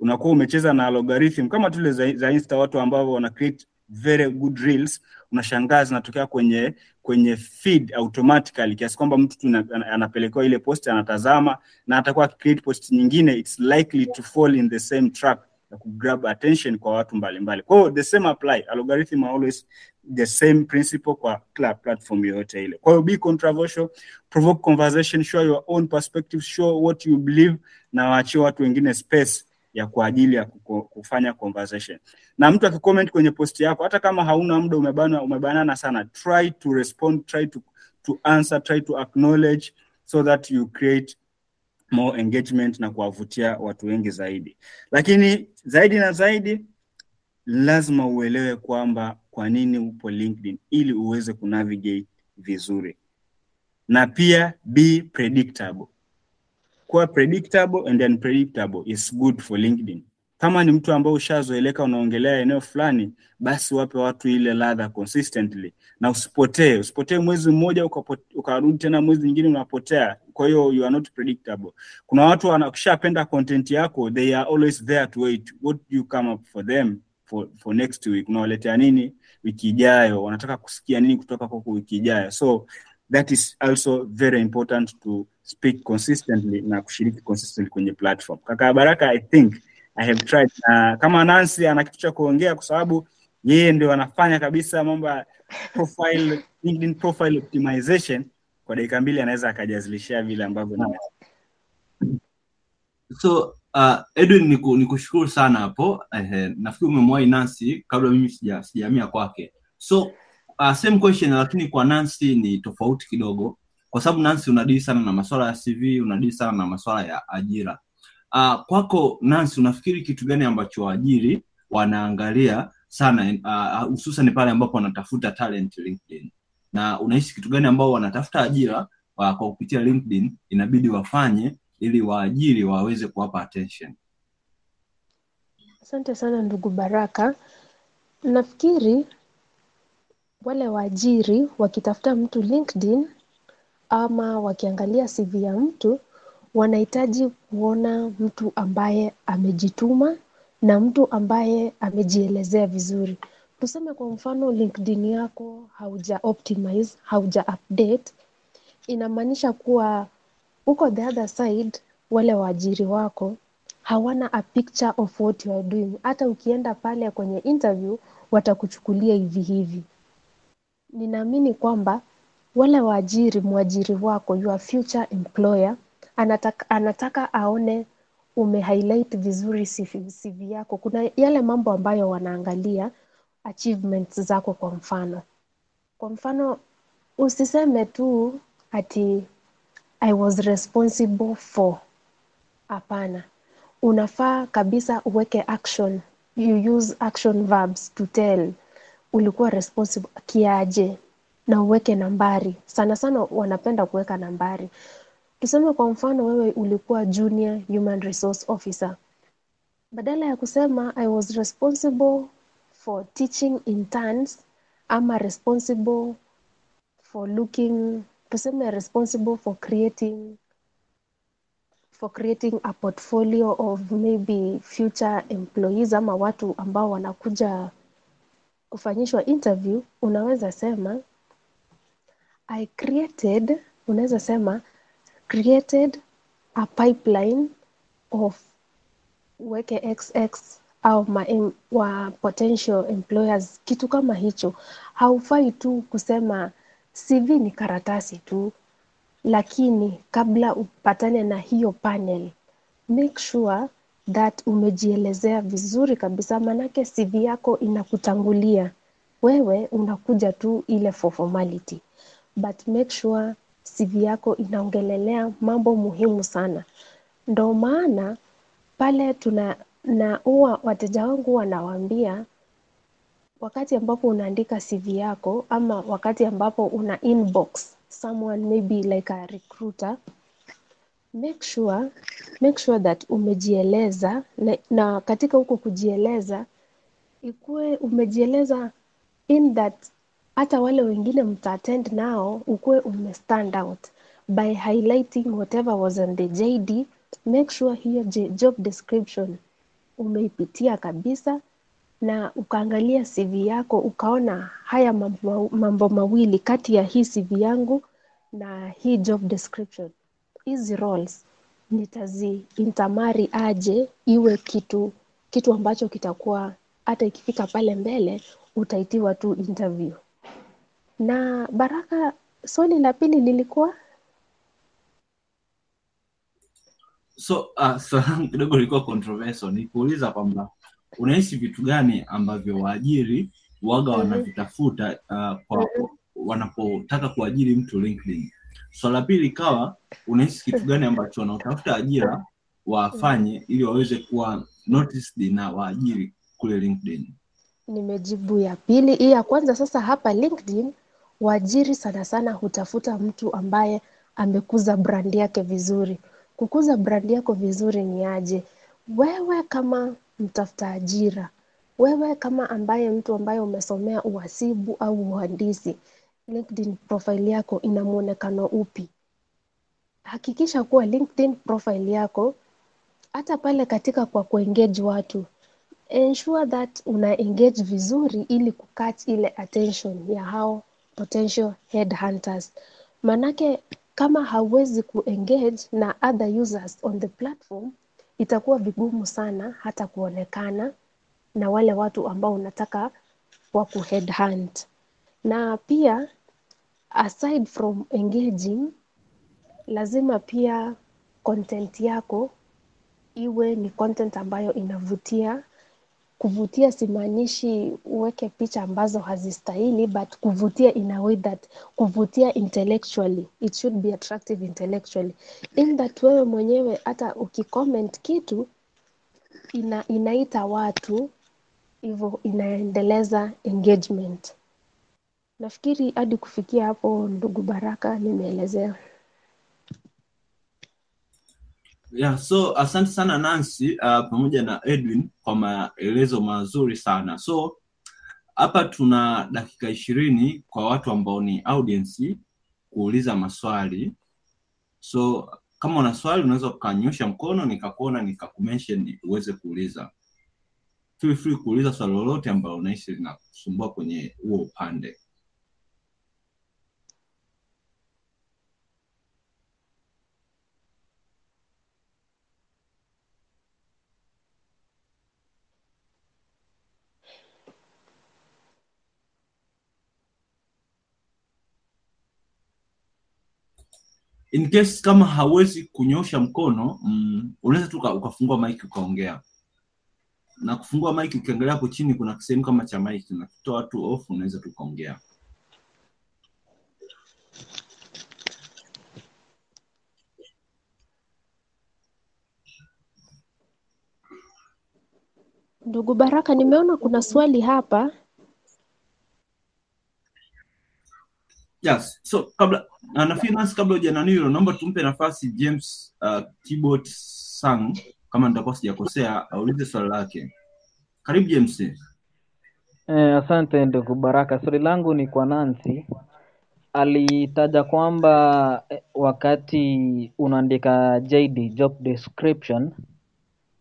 unakuwa umecheza na algorithm. Kama tule za, za insta watu ambao wana create very good reels unashangaa zinatokea kwenye kwenye feed automatically kiasi kwamba mtu tu ana- ana- anapelekewa ile post anatazama na atakuwa akicreate post nyingine it's likely to fall in the same trap ya kugrab attention kwa watu mbalimbali. Kwa hiyo the same apply. Algorithm always the same principle kwa kila platform yoyote ile. Kwa hiyo be controversial provoke conversation show your own perspective show what you believe na waachie watu wengine space ya kwa ajili ya kufanya conversation. Na mtu akicomment kwenye post yako hata kama hauna muda umebana umebanana sana try to respond try to, to answer try to acknowledge so that you create more engagement na kuwavutia watu wengi zaidi. Lakini zaidi na zaidi lazima uelewe kwamba kwa nini upo linkedin ili uweze kunavigate vizuri. Na pia be predictable kuwa predictable and unpredictable. Is good for linkedin. Kama ni mtu ambao ushazoeleka unaongelea eneo fulani basi wape watu ile ladha consistently na usipotee. Usipotee mwezi mmoja ukarudi tena mwezi mwingine unapotea. Kwa hiyo you are not predictable. Kuna watu wanakishapenda content yako they are always there to wait. What you come up for them for, for next week? Unawaletea nini wiki ijayo? Wanataka kusikia nini kutoka kwako wiki ijayo? So that is also very important to speak consistently na kushiriki consistently kwenye platform. Kaka baraka i think i have tried na kama nancy ana kitu cha kuongea kwa sababu yeye ndio anafanya kabisa mambo ya profile linkedin profile optimization. Kwa dakika mbili anaweza akajazilishia vile ambavyo nime so uh, edwin niku- nikushukuru sana hapo. Eh, nafikiri umemwahi nancy kabla mimi sija- sijahamia kwake. So uh, same question lakini kwa nancy ni tofauti kidogo. Kwa sababu nancy unadili sana na maswala ya cv unadili sana na maswala ya ajira. Uh, kwako nancy unafikiri kitu gani ambacho waajiri wanaangalia sana uh, hususan pale ambapo wanatafuta talent linkedin? Na unahisi kitu gani ambao wanatafuta ajira uh, kwa kupitia linkedin inabidi wafanye ili waajiri waweze kuwapa attention? Asante sana ndugu Baraka. Nafikiri wale waajiri wakitafuta mtu LinkedIn ama wakiangalia CV ya mtu wanahitaji kuona mtu ambaye amejituma na mtu ambaye amejielezea vizuri. Tuseme kwa mfano LinkedIn yako hauja optimize, hauja update, inamaanisha kuwa huko the other side, wale waajiri wako hawana a picture of what you are doing. Hata ukienda pale kwenye interview watakuchukulia hivi hivi. Ninaamini kwamba wale waajiri, mwajiri wako, your future employer, anataka, anataka aone ume highlight vizuri CV, CV yako. Kuna yale mambo ambayo wanaangalia achievements zako kwa mfano. Kwa mfano, usiseme tu ati I was responsible for. Hapana, unafaa kabisa uweke action, you use action verbs to tell ulikuwa responsible kiaje, na uweke nambari. Sana sana wanapenda kuweka nambari. Tuseme kwa mfano wewe ulikuwa junior human resource officer, badala ya kusema I was responsible for teaching interns ama responsible for looking, tuseme responsible for creating for creating a portfolio of maybe future employees ama watu ambao wanakuja kufanyishwa interview, unaweza sema I created, unaweza sema created a pipeline of weke xx au ma em- wa potential employers, kitu kama hicho. Haufai tu kusema CV ni karatasi tu, lakini kabla upatane na hiyo panel, make sure that umejielezea vizuri kabisa, manake CV yako inakutangulia. Wewe unakuja tu ile for formality, but make sure CV yako inaongelelea mambo muhimu sana. Ndo maana pale tuna na huwa wateja wangu wanawaambia wakati ambapo unaandika CV yako ama wakati ambapo una inbox someone maybe like a recruiter make sure make sure that umejieleza na, na katika huko kujieleza ikuwe umejieleza in that hata wale wengine mtaattend nao ukuwe umestand out by highlighting whatever was on the JD make sure hiyo job description umeipitia kabisa na ukaangalia CV yako ukaona haya mambo, mambo mawili kati ya hii CV yangu na hii job description, hizi roles nitazi intamari aje iwe kitu kitu ambacho kitakuwa hata ikifika pale mbele utaitiwa tu interview. Na Baraka, swali la pili lilikuwa So uh, kidogo ilikuwa controversial, ni kuuliza kwamba unahisi vitu gani ambavyo waajiri waga Mhm. wanavitafuta uh, kwa wanapotaka kuajiri mtu LinkedIn. Swala la pili ikawa unahisi kitu gani ambacho wanaotafuta ajira wafanye ili waweze kuwa noticed na waajiri kule LinkedIn. Nimejibu ya pili. Hii ya kwanza sasa, hapa LinkedIn waajiri sana sana hutafuta mtu ambaye amekuza brandi yake vizuri. Kukuza brandi yako vizuri ni aje? Wewe kama mtafuta ajira, wewe kama ambaye mtu ambaye umesomea uhasibu au uhandisi, LinkedIn profile yako ina mwonekano upi? Hakikisha kuwa LinkedIn profile yako hata pale katika kwa kuengage watu ensure that una engage vizuri ili kukat ile attention ya hao potential headhunters. Manake kama hauwezi kuengage na other users on the platform, itakuwa vigumu sana hata kuonekana na wale watu ambao unataka wa kuheadhunt. Na pia aside from engaging, lazima pia content yako iwe ni content ambayo inavutia. Kuvutia simaanishi uweke picha ambazo hazistahili but kuvutia in a way that kuvutia intellectually it should be attractive intellectually. In that wewe mwenyewe hata ukicomment kitu ina, inaita watu hivyo inaendeleza engagement nafikiri hadi kufikia hapo ndugu baraka nimeelezea. Yeah, so asante sana Nancy uh, pamoja na Edwin kwa maelezo mazuri sana. So hapa tuna dakika ishirini kwa watu ambao ni audience kuuliza maswali. So kama una swali unaweza ukanyosha mkono nikakuona nikakumention uweze kuuliza. Feel free kuuliza swali lolote ambalo unahisi linakusumbua kwenye huo upande in case kama hauwezi kunyosha mkono mm, unaweza tu ukafungua mic ukaongea na kufungua mic ukiangalia hapo chini kuna sehemu kama cha mic na kutoa tu off unaweza tu ukaongea Ndugu Baraka, nimeona kuna swali hapa. Yes so kabla na nafikiri nasi kabla hujanani hilo naomba tumpe nafasi james uh, Kibot sang kama nitakuwa sijakosea aulize swali lake karibu james Eh, asante ndugu Baraka. Swali langu ni kwa Nancy. Alitaja kwamba eh, wakati unaandika JD, job description,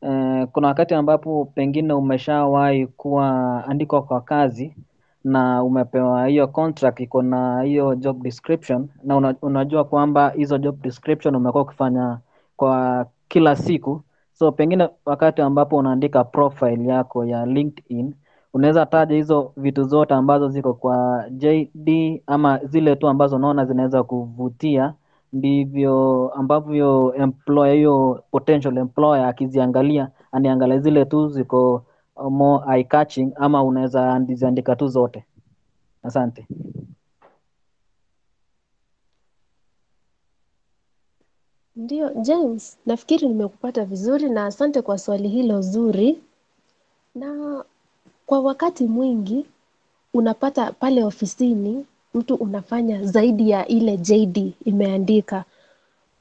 eh, kuna wakati ambapo pengine umeshawahi kuwa andikwa kwa kazi na umepewa hiyo contract iko na hiyo job description. Na una, unajua kwamba hizo job description umekuwa ukifanya kwa kila siku. So pengine wakati ambapo unaandika profile yako ya LinkedIn unaweza taja hizo vitu zote ambazo ziko kwa JD ama zile tu ambazo unaona zinaweza kuvutia ndivyo ambavyo employer potential employer akiziangalia aniangalia zile tu ziko more eye catching ama unaweza ziandika tu zote asante Ndio, James, nafikiri nimekupata vizuri na asante kwa swali hilo zuri. Na kwa wakati mwingi unapata pale ofisini mtu unafanya zaidi ya ile JD imeandika.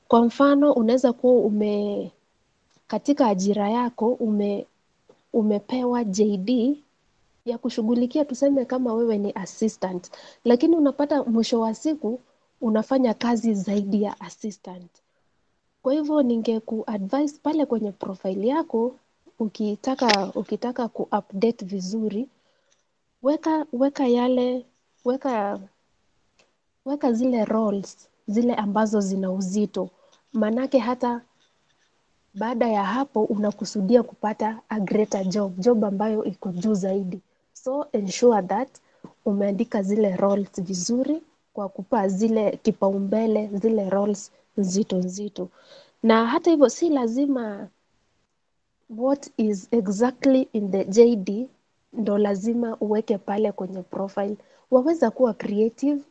Kwa mfano, unaweza kuwa ume katika ajira yako ume umepewa JD ya kushughulikia tuseme kama wewe ni assistant, lakini unapata mwisho wa siku unafanya kazi zaidi ya assistant. Kwa hivyo ningekuadvise pale kwenye profile yako ukitaka ukitaka kuupdate vizuri, weka weka yale weka weka zile roles zile ambazo zina uzito, manake hata baada ya hapo unakusudia kupata a greater job, job ambayo iko juu zaidi. So ensure that umeandika zile roles vizuri kwa kupa zile kipaumbele zile roles nzito nzito, na hata hivyo si lazima what is exactly in the JD ndo lazima uweke pale kwenye profile. Waweza kuwa creative,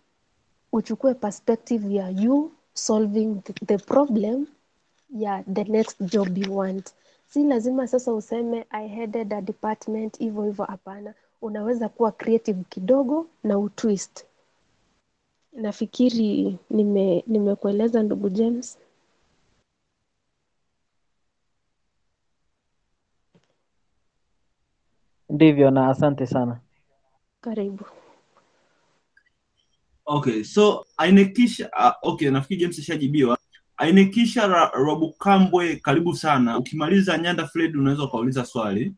uchukue perspective ya you solving the, the problem ya the next job you want. Si lazima sasa useme I headed a department hivyo hivyo, hapana. Unaweza kuwa creative kidogo na utwist. Nafikiri nime nimekueleza ndugu James. ndivyo na asante sana Karibu. okay so ainekisha uh, okay nafikiri james ishajibiwa ainekisha Ra- rabukambwe karibu sana. Ukimaliza nyanda fred unaweza ukauliza swali.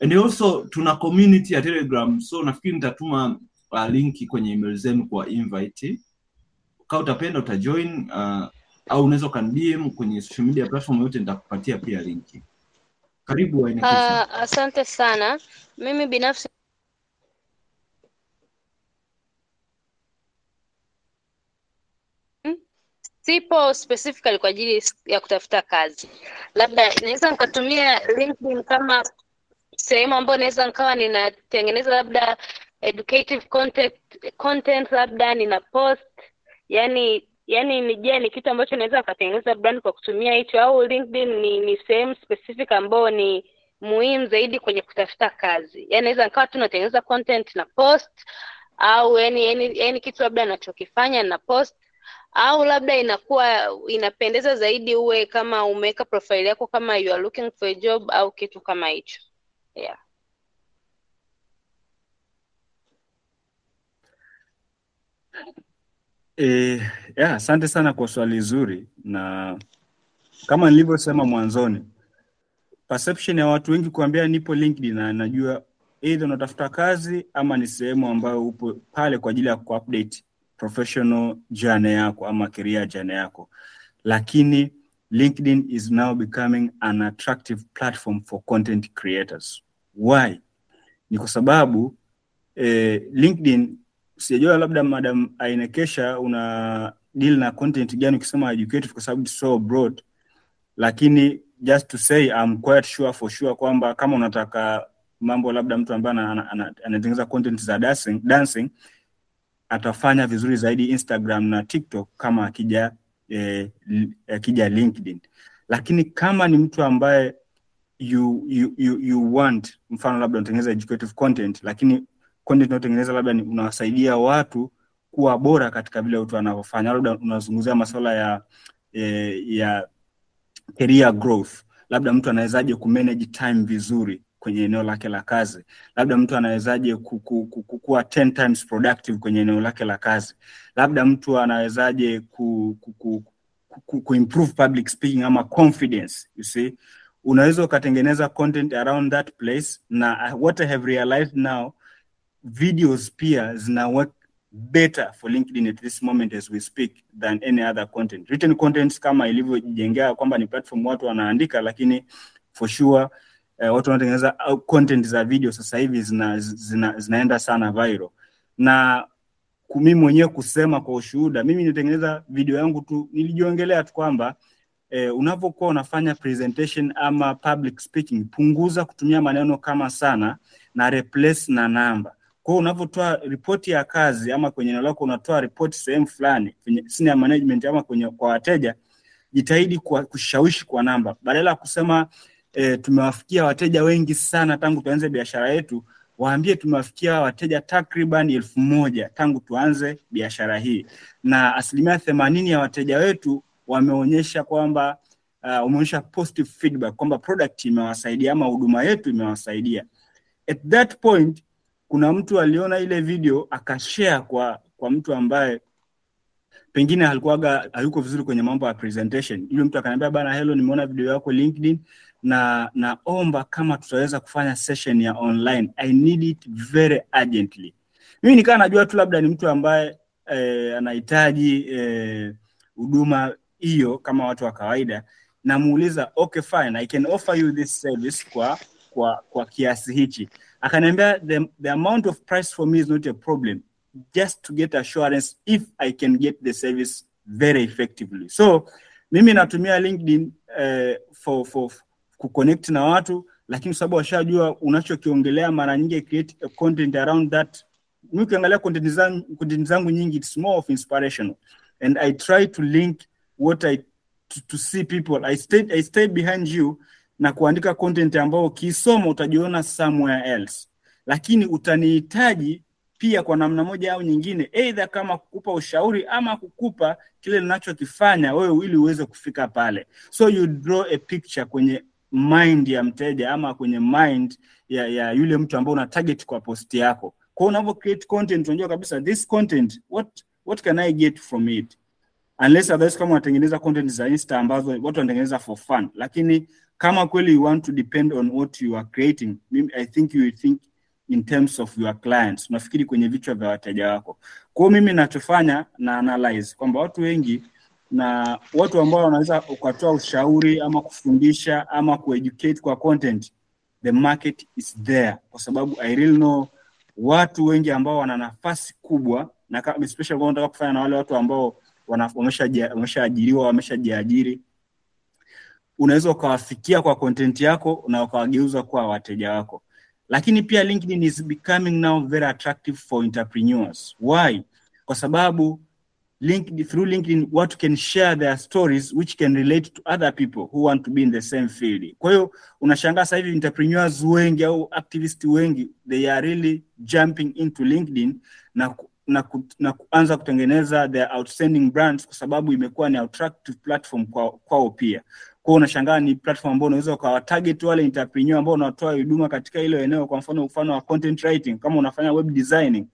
And also tuna community ya telegram so nafikiri nitatuma uh, linki kwenye email zenu kwa invite. Kaa utapenda utajoin uh, au unaweza ukanidm kwenye social media platform yote nitakupatia pia linki. Karibu ainekisha Uh, asante sana. Mimi binafsi sipo specifically kwa ajili ya kutafuta kazi. Labda naweza nikatumia LinkedIn kama sehemu ambayo naweza nikawa ninatengeneza labda educative content, content labda nina post. Yani yani ni je ni kitu ambacho naweza nikatengeneza brand kwa kutumia hicho au LinkedIn ni, ni sehemu specific ambayo ni muhimu zaidi kwenye kutafuta kazi. Yani naweza nikawa tu natengeneza content na post au yani, yani, yani kitu labda nachokifanya na post au labda inakuwa inapendeza zaidi uwe kama umeweka profile yako kama you are looking for a job au kitu kama hicho yeah. Eh, yeah, asante sana kwa swali zuri, na kama nilivyosema mwanzoni, perception ya watu wengi kuambia nipo LinkedIn na najua either unatafuta kazi ama ni sehemu ambayo upo pale kwa ajili ya kuupdate professional journey yako ama career journey yako, lakini LinkedIn is now becoming an attractive platform for content creators. Why? Ni kwa sababu eh, LinkedIn sijajua labda madam Ainekesha una deal na content gani ukisema educative kwa sababu so broad, lakini just to say I'm quite sure for sure kwamba kama unataka mambo labda mtu ambaye ana- ana- ana- anatengeneza content za dancing, dancing atafanya vizuri zaidi Instagram na TikTok kama akija eh, akija LinkedIn. Lakini kama ni mtu ambaye you, you, you, you want mfano labda unatengeneza educative content, lakini content unayotengeneza labda ni unawasaidia watu kuwa bora katika vile watu wanavyofanya, labda unazungumzia masuala ya eh, ya career growth, labda mtu anawezaje kumanage time vizuri kwenye eneo lake la kazi, labda mtu anawezaje ku, ku, ku, ku, kuwa 10 times productive kwenye eneo lake la kazi, labda mtu anawezaje ku, ku, public speaking ama confidence you see. Unaweza ukatengeneza content around that place na uh, what I have realized now videos pia zina work better for LinkedIn at this moment as we speak than any other content. Written contents kama ilivyojengea kwamba ni platform watu wanaandika, lakini for sure eh, watu wanatengeneza content za video sasa hivi zina, zina, zinaenda sana viral na mimi mwenyewe kusema kwa ushuhuda, mimi nilitengeneza video yangu tu, nilijiongelea tu kwamba eh, unapokuwa unafanya presentation ama public speaking, punguza kutumia maneno kama sana na replace na namba. Kwa hiyo unapotoa ripoti ya kazi ama kwenye eneo lako unatoa ripoti sehemu fulani kwenye senior management ama kwenye kwa wateja, jitahidi kushawishi kwa namba badala ya kusema eh, tumewafikia wateja wengi sana tangu tuanze biashara yetu, waambie tumewafikia wateja takriban elfu moja tangu tuanze biashara hii, na asilimia themanini ya wateja wetu wameonyesha kwamba uh, positive feedback kwamba product imewasaidia ama huduma yetu imewasaidia. At that point kuna mtu aliona ile video akashare kwa kwa mtu ambaye pengine alikuwaga hayuko vizuri kwenye mambo ya presentation. Yule mtu akaniambia, bana, hello, nimeona video yako LinkedIn na naomba kama tutaweza kufanya session ya online. I need it very urgently. Mimi nikaa najua tu labda ni mtu ambaye eh, anahitaji eh, huduma hiyo kama watu wa kawaida. Namuuliza, okay fine, I can offer you this service kwa kwa kwa kiasi hichi. Akaniambia the, the amount of price for me is not a problem just to get assurance if I can get the service very effectively. So mimi natumia LinkedIn eh, for, for kuconnect na watu, lakini sababu washajua unachokiongelea, mara nyingi I create a content around that. Mimi ukiangalia content zangu, nyingi it's more of inspirational and I try to link what I to, to see people I stay, I stay behind you na kuandika content ambayo ukisoma utajiona somewhere else, lakini utanihitaji pia kwa namna moja au nyingine, either kama kukupa ushauri ama kukupa kile ninachokifanya wewe ili uweze kufika pale. So you draw a picture kwenye mind ya mteja ama kwenye mind ya, ya yule mtu ambao una target kwa post yako. Kwa hiyo create content unajua kabisa this content what what can I get from it unless otherwise kama unatengeneza content za Insta ambazo watu wanatengeneza for fun, lakini kama kweli you want to depend on what you are creating, I think you think in terms of your clients, unafikiri kwenye vichwa vya wateja wako. Kwa mimi nachofanya na analyze kwamba watu wengi na watu ambao wanaweza ukatoa ushauri ama kufundisha ama kueducate kwa content, the market is there, kwa sababu I really know watu wengi ambao wana nafasi kubwa na especially kwa nataka kufanya na wale watu ambao wameshaajiriwa wameshajiajiri, unaweza ukawafikia kwa content yako na ukawageuza kuwa wateja wako. Lakini pia LinkedIn is becoming now very attractive for entrepreneurs. Why? Kwa sababu LinkedIn, through LinkedIn watu can share their stories which can relate to other people who want to be in the same field. Kwa hiyo unashangaa sasa hivi entrepreneurs wengi au activist wengi they are really jumping into LinkedIn na na, ku, na kuanza kutengeneza the outstanding brands kwa sababu imekuwa ni attractive platform kwa kwao pia. Kwa unashangaa ni platform ambao unaweza ukawa target wale entrepreneur ambao unatoa huduma katika hilo eneo, kwa mfano mfano wa content writing, kama unafanya web designing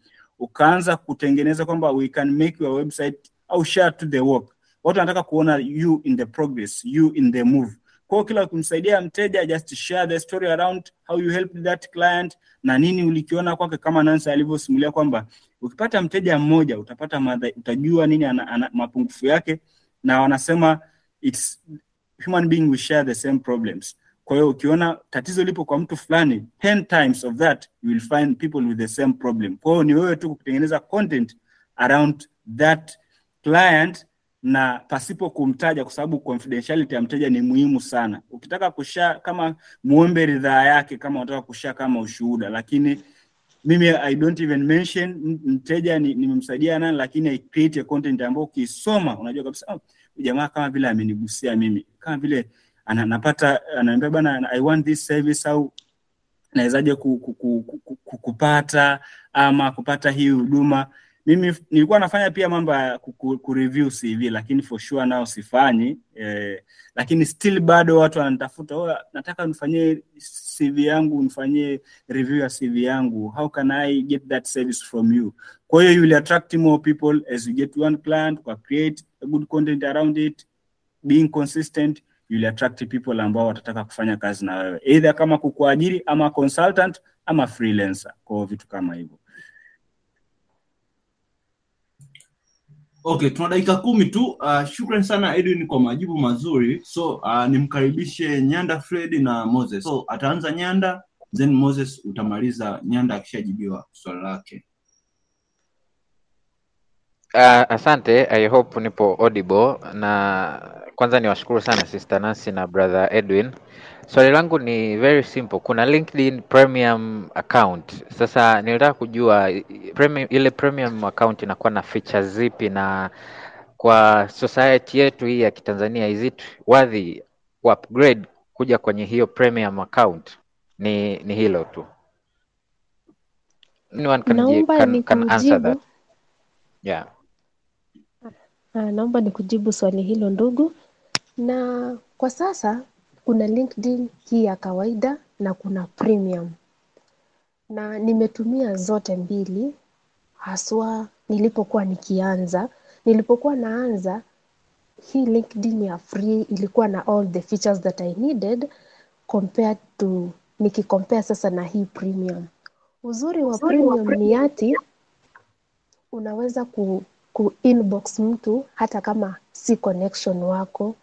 ukaanza kutengeneza kwamba we can make your website au share to the work. Watu wanataka kuona you in the progress, you in the move. Kwa kila ukimsaidia mteja just share the story around how you helped that client na nini ulikiona kwake, kama Nancy alivyosimulia kwamba ukipata mteja mmoja utapata madha, utajua nini ana, ana, mapungufu yake, na wanasema it's human being we share the same problems. Kwa hiyo ukiona tatizo lipo kwa mtu fulani, 10 times of that you will find people with the same problem. Kwa hiyo ni wewe tu kutengeneza content around that client na pasipo kumtaja, kwa sababu confidentiality ya mteja ni muhimu sana. Ukitaka kusha kama muombe ridhaa yake, kama unataka kusha kama ushuhuda, lakini mimi I don't even mention mteja mteja ni- nimemsaidia nani, lakini I create a content ambayo ukisoma unajua kabisa oh, jamaa kama vile amenigusia mimi, kama vile ana- napata ananiambia bana, I want this service au nawezaje ku, ku, ku, ku, ku, kupata ama kupata hii huduma. Mimi nilikuwa nafanya pia mambo ya ku- ku- kureview CV, lakini for sure nao sifanyi eh, lakini still bado watu wananitafuta, oh, nataka nifanyie CV yangu, nifanyie review ya CV yangu, how can I get that service from you? Kwa hiyo you will attract more people as you get one client, kwa create a good content around it, being consistent you will attract people ambao watataka kufanya kazi na wewe either kama kukuajiri ama consultant ama freelancer kwa vitu kama hivyo Okay, tuna dakika kumi tu. Uh, shukrani sana Edwin kwa majibu mazuri. So uh, nimkaribishe Nyanda Fred na Moses. So ataanza Nyanda, then Moses utamaliza Nyanda akishajibiwa swali lake. Uh, asante, I hope nipo audible na kwanza niwashukuru sana Sister Nancy na Brother Edwin. Swali langu ni very simple. Kuna LinkedIn premium account. Sasa nilitaka kujua premium, ile premium account inakuwa na features zipi na kwa society yetu hii ya Kitanzania is it worthy ku upgrade kuja kwenye hiyo premium account? Ni ni hilo tu. Anyone can, Naomba can, can answer that. Yeah. Ah, naomba nikujibu swali hilo ndugu. Na kwa sasa kuna LinkedIn hii ya kawaida na kuna premium, na nimetumia zote mbili, haswa nilipokuwa nikianza. Nilipokuwa naanza hii LinkedIn ya free ilikuwa na all the features that I needed compared to nikicompare sasa na hii premium. Uzuri wa premium ni ati unaweza ku, ku inbox mtu hata kama si connection wako.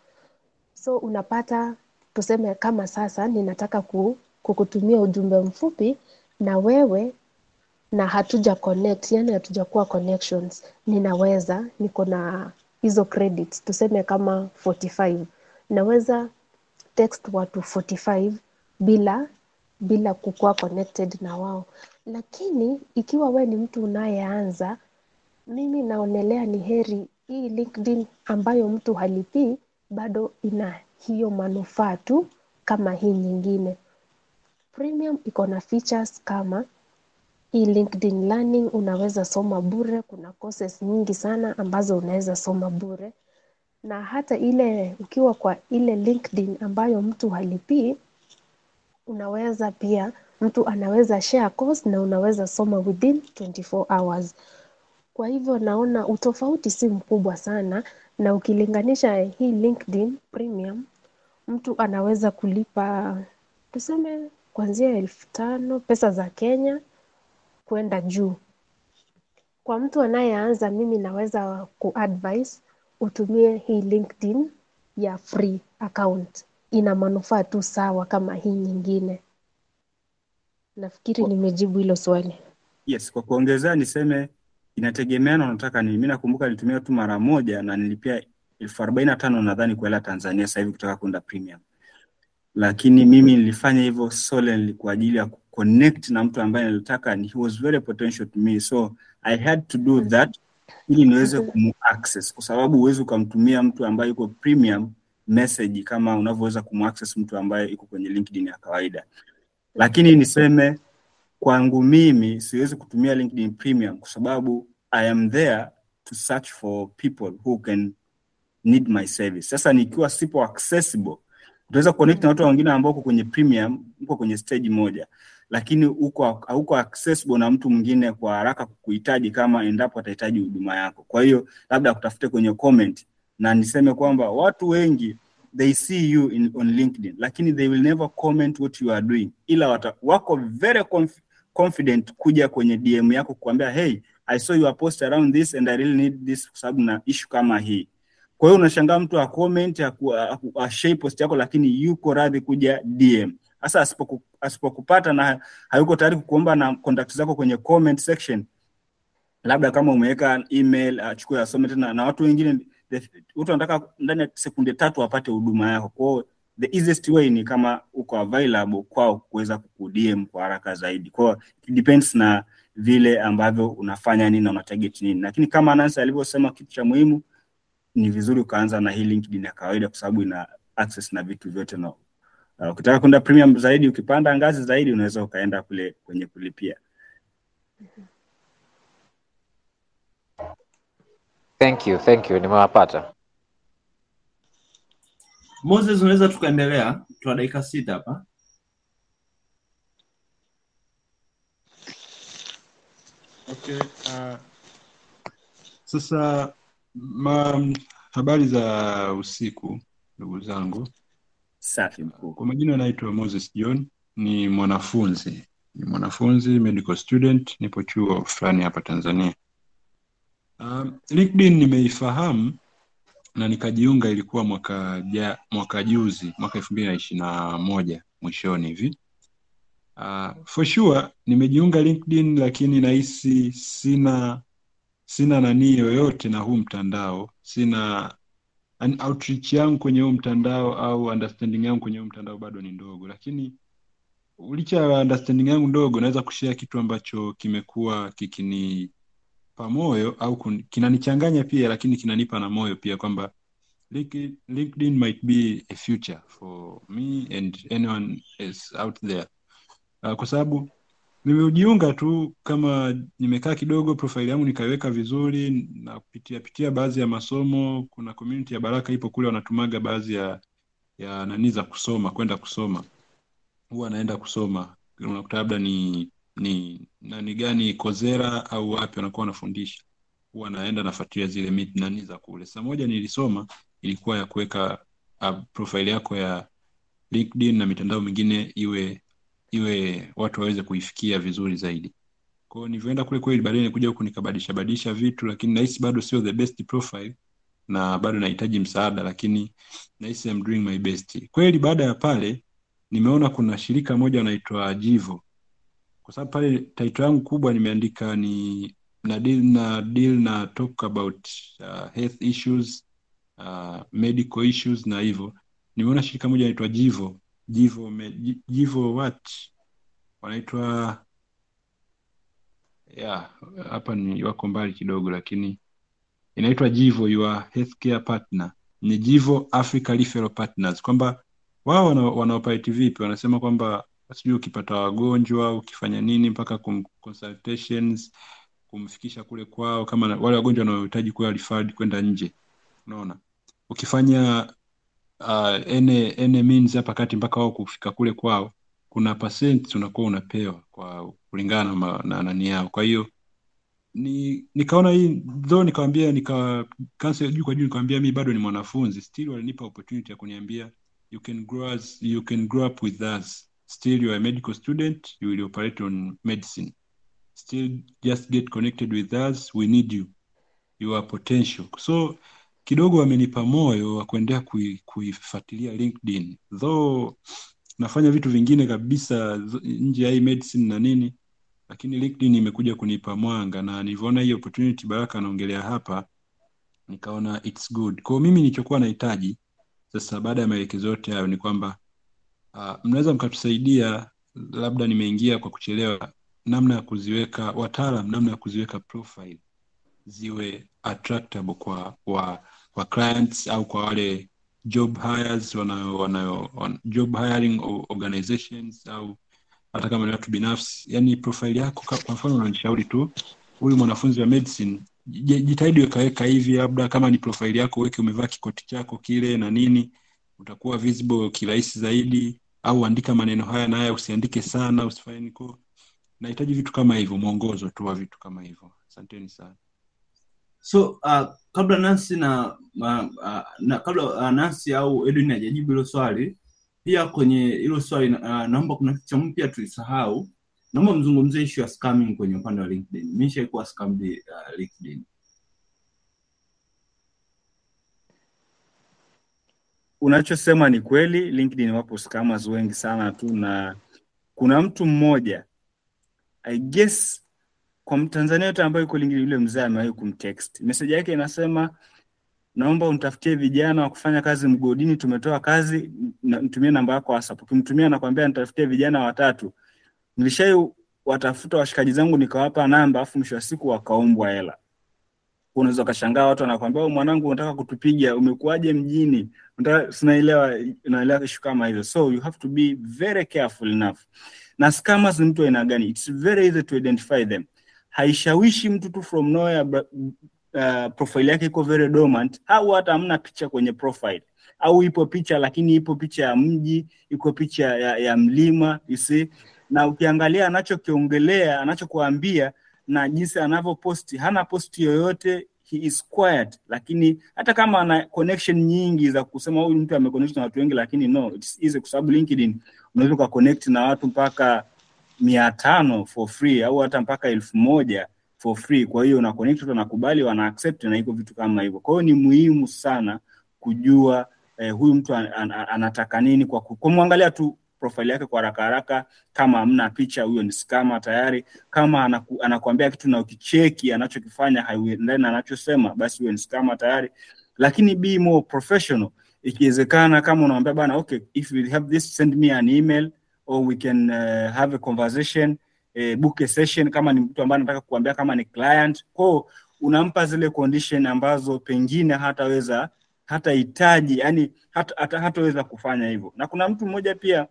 So unapata tuseme kama sasa ninataka ku, kukutumia ujumbe mfupi na wewe na hatuja connect yani hatujakuwa connections ninaweza niko na hizo credits tuseme kama 45 naweza text watu 45 bila bila kukuwa connected na wao. Lakini ikiwa we ni mtu unayeanza mimi naonelea ni heri hii LinkedIn ambayo mtu halipii bado ina hiyo manufaa tu kama hii nyingine. Premium iko na features kama hii LinkedIn Learning unaweza soma bure. Kuna courses nyingi sana ambazo unaweza soma bure, na hata ile ukiwa kwa ile LinkedIn ambayo mtu halipii, unaweza pia mtu anaweza share course na unaweza soma within 24 hours. Kwa hivyo naona utofauti si mkubwa sana, na ukilinganisha hii LinkedIn Premium, mtu anaweza kulipa tuseme kuanzia elfu tano pesa za Kenya kwenda juu. Kwa mtu anayeanza, mimi naweza kuadvise utumie hii LinkedIn ya free account. Ina manufaa tu sawa kama hii nyingine. Nafikiri nimejibu hilo swali. yes kwa kuongezea niseme inategemeana unataka nini. Mi nakumbuka nilitumia tu mara moja na nilipia elfu arobaini na tano nadhani kwa tanzania sasa hivi kutaka kwenda premium. Lakini mimi nilifanya hivyo solely kwa ajili ya kuconnect na mtu ambaye nilitaka and he was very potential to me. So i had to do that ili niweze kumaccess kwa sababu huwezi ukamtumia mtu ambaye yuko premium message kama unavyoweza kumaccess mtu ambaye yuko kwenye linkedin ya kawaida. Lakini niseme kwangu mimi siwezi kutumia linkedin premium kwa sababu i am there to search for people who can need my service. Sasa nikiwa sipo accessible utaweza connect na watu wengine ambao uko kwenye premium uko kwenye stage moja. Lakini uko hauko accessible na mtu mwingine kwa haraka kukuhitaji kama endapo atahitaji huduma yako. Kwa hiyo labda akutafute kwenye comment, na niseme kwamba watu wengi they see you in, on LinkedIn. Lakini they will never comment what you are doing, ila wata, wako very conf, confident kuja kwenye DM yako kukuambia hey, I saw your post around this and I really need this kwa sababu na issue kama hii. Kwa hiyo unashangaa mtu acomment ashare post yako, lakini yuko radhi kuja DM. Sasa asipoku, asipokupata na hayuko tayari kukuomba na contact zako kwenye comment section, labda kama umeweka email achukue asome tena, na watu wengine watu wanataka ndani ya sekunde tatu wapate huduma yako. Kwa hiyo the easiest way ni kama uko available kwao kuweza kukudm kwa haraka zaidi. Kwa hiyo it depends na vile ambavyo unafanya nini na unatarget nini, lakini kama Nancy alivyosema, kitu cha muhimu ni vizuri ukaanza na hii LinkedIn ya kawaida, kwa sababu ina access na vitu vyote na uh, ukitaka kwenda premium zaidi, ukipanda ngazi zaidi, unaweza ukaenda kule kwenye kulipia. Thank you, thank you, nimewapata. Moses, unaweza tukaendelea, tuna dakika sita hapa. Okay, uh, sasa ma, habari za usiku ndugu zangu. Safi mkuu. Kwa majina naitwa Moses John, ni mwanafunzi ni mwanafunzi medical student, nipo chuo fulani hapa Tanzania. Um, LinkedIn nimeifahamu na nikajiunga, ilikuwa mwaka ja, mwaka juzi mwaka elfu mbili na ishirini na moja mwishoni hivi. Uh, for sure nimejiunga LinkedIn, lakini nahisi sina sina nanii yoyote na huu mtandao, sina an outreach yangu kwenye huu mtandao au understanding yangu kwenye huu mtandao bado ni ndogo, lakini licha ya understanding yangu ndogo, naweza kushare kitu ambacho kimekuwa kikinipa moyo au kinanichanganya pia, lakini kinanipa na moyo pia kwamba LinkedIn might be a future for me and anyone else out there. Uh, kwa sababu nimejiunga tu kama nimekaa kidogo, profile yangu nikaiweka vizuri na kupitia pitia baadhi ya masomo. Kuna community ya Baraka ipo kule, wanatumaga baadhi ya ya nani za kusoma, kwenda kusoma, huwa naenda kusoma, unakuta labda ni ni nani gani Kozera au wapi wanakuwa wanafundisha, huwa naenda nafuatilia zile meet nani za kule. Saa moja nilisoma ilikuwa ya kuweka uh, profile yako ya LinkedIn na mitandao mingine iwe iwe watu waweze kuifikia vizuri zaidi. kwao nilivyoenda kule kweli, baadaye nikuja huku nikabadilisha badilisha vitu, lakini nahisi bado sio the best profile na bado nahitaji msaada, lakini nahisi I'm doing my best. Kweli baada ya pale nimeona kuna shirika moja wanaitwa Jivo, kwa sababu pale title yangu kubwa nimeandika ni na deal na deal na talk about uh, health issues uh, medical issues na hivyo. Nimeona shirika moja inaitwa Jivo Jivo what? Wanaitwa yeah, hapa ni wako mbali kidogo, lakini inaitwa Jivo your healthcare partner, ni Jivo Africa Referral Partners, kwamba wao wana, wanaoperate vipi? Wanasema kwamba sijui ukipata wagonjwa ukifanya nini mpaka kum, consultations kumfikisha kule kwao, kama wale wagonjwa wanaohitaji kuwa referred kwenda nje, unaona? Ukifanya uh, ene, ene means hapa kati mpaka wao kufika kule kwao, kuna percent unakuwa unapewa kwa kulingana na, na nani yao. Kwa hiyo ni nikaona hii though, nikawambia nika juu kwa juu, nikawambia mi bado ni mwanafunzi, still walinipa opportunity ya kuniambia you can grow us, you can grow up with us. Still you are a medical student you will operate on medicine. Still just get connected with us we need you. Your potential. So kidogo wamenipa moyo wa kuendelea kui- kuifuatilia linkedin. Though nafanya vitu vingine kabisa nje ya medicine na nini lakini linkedin imekuja kunipa mwanga na nilivyoona hii opportunity baraka anaongelea hapa nikaona it's good. Kwao mimi nilichokuwa nahitaji sasa baada ya maelekezo yote hayo ni kwamba uh, mnaweza mkatusaidia labda nimeingia kwa kuchelewa namna ya kuziweka wataalam namna ya kuziweka profile ziwe attractable kwa wa, kwa clients au kwa wale job hires wanayo, wanayo, wan, job hiring organizations au hata kama ni watu binafsi. Yani profile yako kwa mfano unanishauri tu huyu mwanafunzi wa medicine jitahidi wekaweka hivi labda kama ni profile yako weke umevaa kikoti chako kile na nini utakuwa visible kirahisi zaidi au andika maneno haya na haya usiandike sana usifanye niko nahitaji vitu kama hivyo mwongozo tu wa vitu kama hivyo. Asanteni sana so uh, kabla Nancy na, uh, uh, na kabla uh, Nancy au Edwin hajajibu hilo swali, pia kwenye hilo swali uh, naomba kuna kitu pia tulisahau. Naomba mzungumzie issue ya scamming kwenye upande wa LinkedIn. Mimi nishaikuwa uh, LinkedIn. Unachosema ni kweli, LinkedIn wapo scammers wengi sana tu, na kuna mtu mmoja I guess kwa Mtanzania yote ambaye yuko LinkedIn, yule mzee amewahi kumtext message yake inasema, naomba unitafutie vijana wa kufanya kazi mgodini, tumetoa kazi, ntumie namba yako WhatsApp. Ukimtumia anakwambia nitafutie vijana watatu. Nilishai watafuta washikaji zangu nikawapa namba, afu mwisho wa siku wakaombwa hela. Unaweza ukashangaa watu wanakwambia, "Oh, mwanangu, unataka kutupiga, umekuaje mjini? Sinaelewa, naelewa ishu kama hizo, so you have to be very careful enough. Na scammers ni mtu aina gani? It's very easy to identify them. Haishawishi mtu tu from nowhere, uh, profile yake iko very dormant, au hata hamna picha kwenye profile, au ipo picha lakini ipo picha ya mji, iko picha ya, ya mlima isi na ukiangalia anachokiongelea, anachokuambia na jinsi anavyoposti, hana posti yoyote, he is quiet, lakini hata kama ana connection nyingi za kusema huyu mtu ameconnect na watu wengi, lakini no, it's easy kwa sababu LinkedIn unaweza ukaconnect na watu mpaka mia tano for free au hata mpaka elfu moja for free. Kwa hiyo una connect, wanakubali, wana accept na iko vitu kama hivyo. Kwa hiyo ni muhimu sana kujua eh, huyu mtu an, an, an, anataka nini kwa kumwangalia tu profile yake kwa haraka haraka. Kama amna picha, huyo ni skama tayari. Kama anaku, anakuambia kitu na ukicheki anachokifanya haiendani na anachosema, basi huyo ni skama tayari. Lakini be more professional, ikiwezekana, kama unamwambia bana, okay, if you have this send me an email or we can uh, have a conversation eh, book a session kama ni mtu ambaye anataka kuambia kama ni client. Kwao unampa zile condition ambazo pengine hataweza hatahitaji yani hata, hata, hataweza kufanya hivyo. Na kuna mtu mmoja pia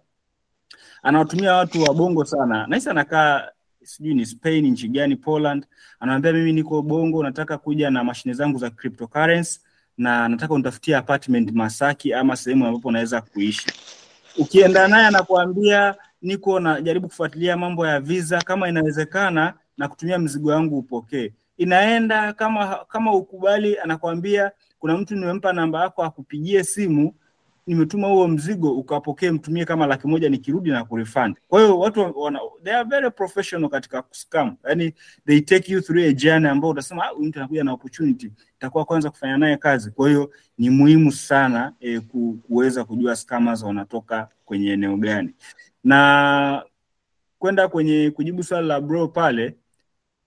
anawatumia watu wa sana. Nahisi anakaa sijui ni spain nchi gani poland. Anaambia mimi niko bongo nataka kuja na mashine zangu za cryptocurrency na nataka unitafutia apartment masaki ama sehemu ambapo naweza kuishi ukienda naye anakuambia niko najaribu kufuatilia mambo ya visa, kama inawezekana na kutumia mzigo wangu upokee. Inaenda kama kama ukubali, anakwambia kuna mtu nimempa namba yako akupigie simu, nimetuma huo mzigo ukapokee, mtumie kama laki moja, nikirudi na kurefund. Kwa hiyo watu wana, they are very professional katika scam, yani they take you through a journey ambao utasema ah, mtu anakuja na opportunity, itakuwa kwanza kufanya naye kazi. Kwa hiyo ni muhimu sana eh, kuweza kujua scammers wanatoka kwenye eneo gani na kwenda kwenye kujibu swali la bro pale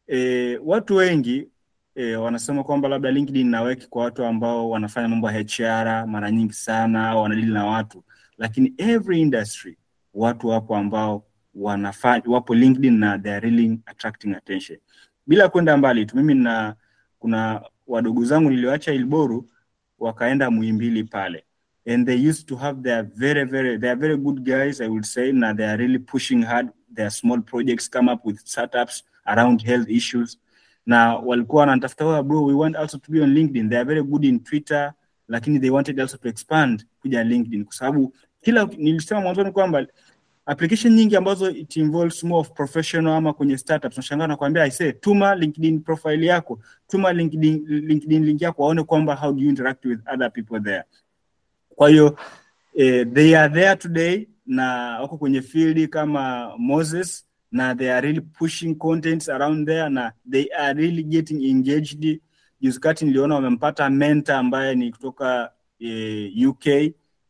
e, watu wengi e, wanasema kwamba labda LinkedIn inaweki kwa watu ambao wanafanya mambo ya HR mara nyingi sana au wanadili na watu, lakini every industry watu wapo ambao wanafanya wapo LinkedIn na they are really attracting attention. Bila kwenda mbali tu, mimi na kuna wadogo zangu nilioacha Ilboru wakaenda Muhimbili pale. And they used to have their very very they are very good guys i would say na they are really pushing hard their small projects come up with startups around health issues na walikuwa wanatafuta "Oh, bro we want also to be on linkedin. They are very good in twitter lakini they wanted also to expand kuja linkedin kwa sababu kila nilisema mwanzoni kwamba application nyingi ambazo it involves more of professional ama kwenye startups unashangaa nakwambia say tuma linkedin profile yako tuma linkedin, linkedin link yako waone kwamba how do you interact with other people there. Kwa hiyo eh, they are there today na wako kwenye field kama Moses na they are really pushing contents around there na they are really getting engaged. Juzi kati niliona wamempata mentor ambaye ni kutoka eh, UK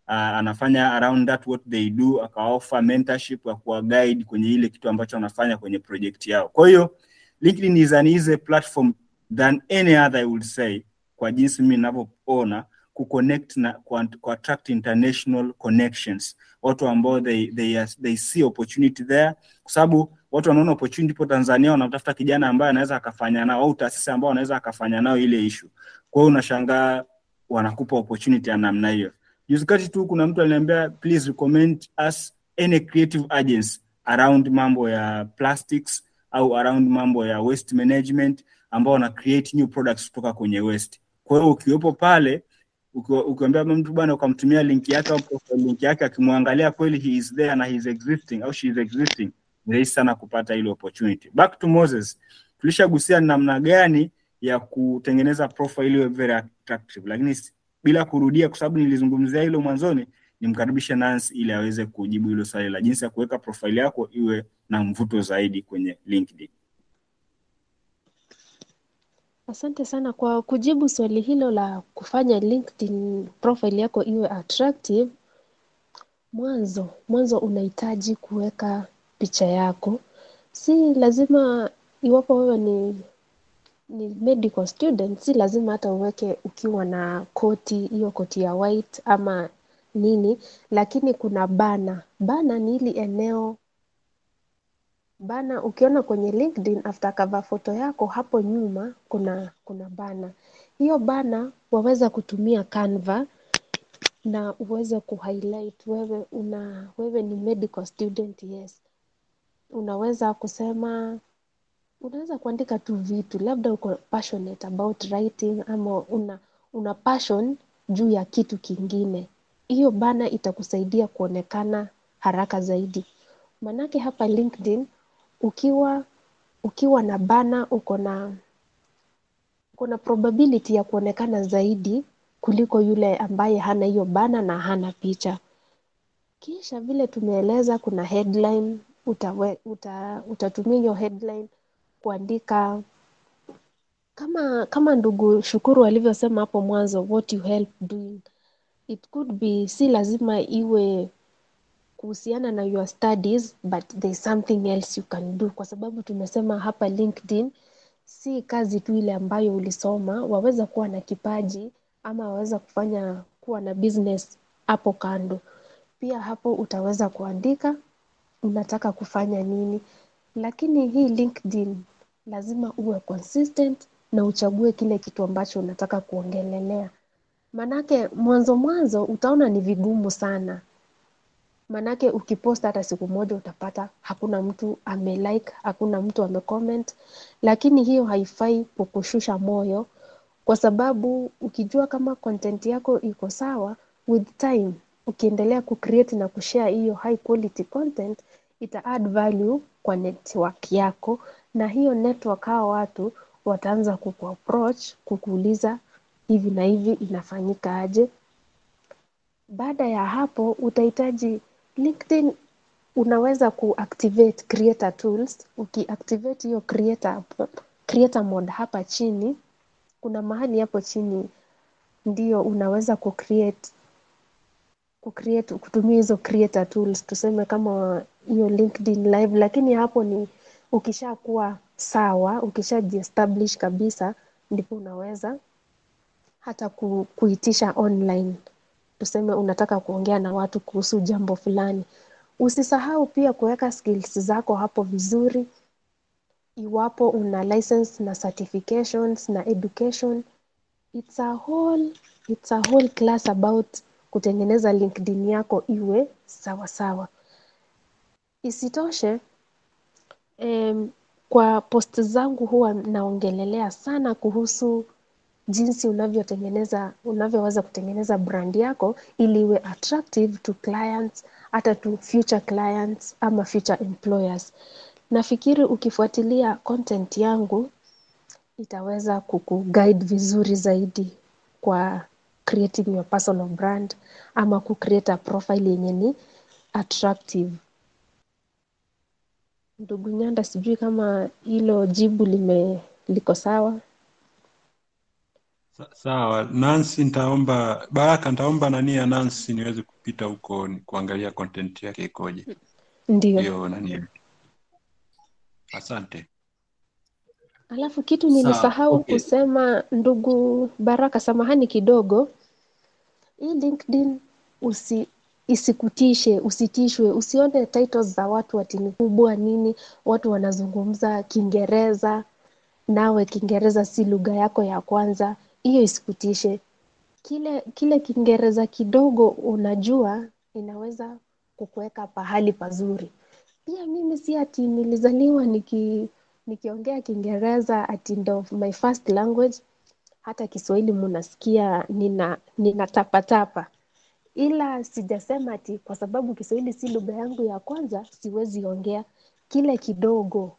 uh, anafanya around that what they do, akaoffer mentorship ya kuwa guide kwenye ile kitu ambacho wanafanya kwenye project yao. Kwa hiyo LinkedIn is an easy platform than any other I would say, kwa jinsi mimi ninavyoona kuconnect na ku ku attract international connections, watu ambao they, they, they see opportunity there, kwa sababu watu wanaona opportunity po Tanzania, wanatafuta kijana ambaye anaweza akafanya nao au taasisi ambao anaweza akafanya nao ile issue. Kwa hiyo unashangaa wanakupa opportunity ya namna hiyo. Juzi tu kuna mtu aliniambia please recommend us any creative agency around mambo ya plastics au around mambo ya waste management ambao wana create new products kutoka kwenye waste. Kwa hiyo ukiwepo pale ukiambia mtu bwana ukamtumia link yake au yake akimwangalia kweli he is there na he is existing au she is existing rahisi sana kupata ile opportunity. Back to Moses tulishagusia namna gani ya kutengeneza profile iwe very attractive lakini bila kurudia kwa sababu nilizungumzia hilo mwanzoni nimkaribishe Nancy ili aweze kujibu hilo swali la jinsi ya kuweka profile yako iwe na mvuto zaidi kwenye LinkedIn Asante sana kwa kujibu swali hilo la kufanya LinkedIn profile yako iwe attractive. Mwanzo, mwanzo unahitaji kuweka picha yako. Si lazima iwapo wewe ni ni medical student, si lazima hata uweke ukiwa na koti, hiyo koti ya white ama nini, lakini kuna bana. Bana ni hili eneo Bana ukiona kwenye LinkedIn after cover photo yako hapo nyuma kuna kuna bana. Hiyo bana waweza kutumia Canva na uweze kuhighlight wewe una wewe ni medical student yes. Unaweza kusema unaweza kuandika tu vitu labda uko passionate about writing ama una una passion juu ya kitu kingine. Hiyo bana itakusaidia kuonekana haraka zaidi. Manake hapa LinkedIn ukiwa ukiwa na bana uko na uko na probability ya kuonekana zaidi kuliko yule ambaye hana hiyo bana na hana picha. Kisha vile tumeeleza kuna headline utawe, uta, utatumia hiyo headline kuandika kama kama ndugu Shukuru alivyosema hapo mwanzo what you help doing. It could be si lazima iwe kuhusiana na your studies but there's something else you can do kwa sababu tumesema hapa LinkedIn si kazi tu ile ambayo ulisoma, waweza kuwa na kipaji ama waweza kufanya kuwa na business hapo kando. Pia hapo utaweza kuandika unataka kufanya nini, lakini hii LinkedIn lazima uwe consistent na uchague kile kitu ambacho unataka kuongelelea. Manake mwanzo mwanzo utaona ni vigumu sana Manake ukipost hata siku moja utapata hakuna mtu amelike, hakuna mtu amecomment, lakini hiyo haifai kukushusha moyo, kwa sababu ukijua kama content yako iko sawa, with time ukiendelea kucreate na kushare hiyo high quality content, ita add value kwa network yako, na hiyo network hao watu wataanza kukuapproach, kukuuliza hivi na hivi inafanyika aje. Baada ya hapo utahitaji LinkedIn unaweza kuactivate creator tools. Ukiactivate hiyo creator, creator mode hapa chini, kuna mahali hapo chini ndio unaweza kucreate kucreate kutumia hizo creator tools, tuseme kama hiyo LinkedIn live, lakini hapo ni ukishakuwa sawa, ukishajiestablish kabisa, ndipo unaweza hata ku, kuitisha online tuseme unataka kuongea na watu kuhusu jambo fulani. Usisahau pia kuweka skills zako hapo vizuri. Iwapo una license na certifications na education, it's a whole, it's a whole class about kutengeneza LinkedIn yako iwe sawa sawa. Isitoshe, um, kwa post zangu huwa naongelelea sana kuhusu jinsi unavyotengeneza unavyoweza kutengeneza brand yako ili iwe attractive to clients hata to future clients ama future employers. Nafikiri ukifuatilia content yangu itaweza kukuguide vizuri zaidi kwa creating your personal brand ama kucreate profile yenye ni attractive. Ndugu Nyanda, sijui kama hilo jibu lime liko sawa. Sa- Sawa, Nancy nitaomba Baraka, nitaomba nani ya Nancy niweze kupita huko kuangalia content yake ikoje. Ndio. Nani. Asante. Alafu kitu nilisahau okay. kusema, ndugu Baraka, samahani kidogo. Hii LinkedIn usi isikutishe, usitishwe, usione titles za watu ati ni kubwa nini, watu wanazungumza Kiingereza, nawe Kiingereza si lugha yako ya kwanza. Hiyo isikutishe. Kile kile Kiingereza kidogo unajua inaweza kukuweka pahali pazuri. Pia mimi si ati nilizaliwa niki nikiongea Kiingereza ati my first language. hata Kiswahili munasikia nina ninatapatapa, ila sijasema ati kwa sababu Kiswahili si lugha yangu ya kwanza siwezi ongea. Kile kidogo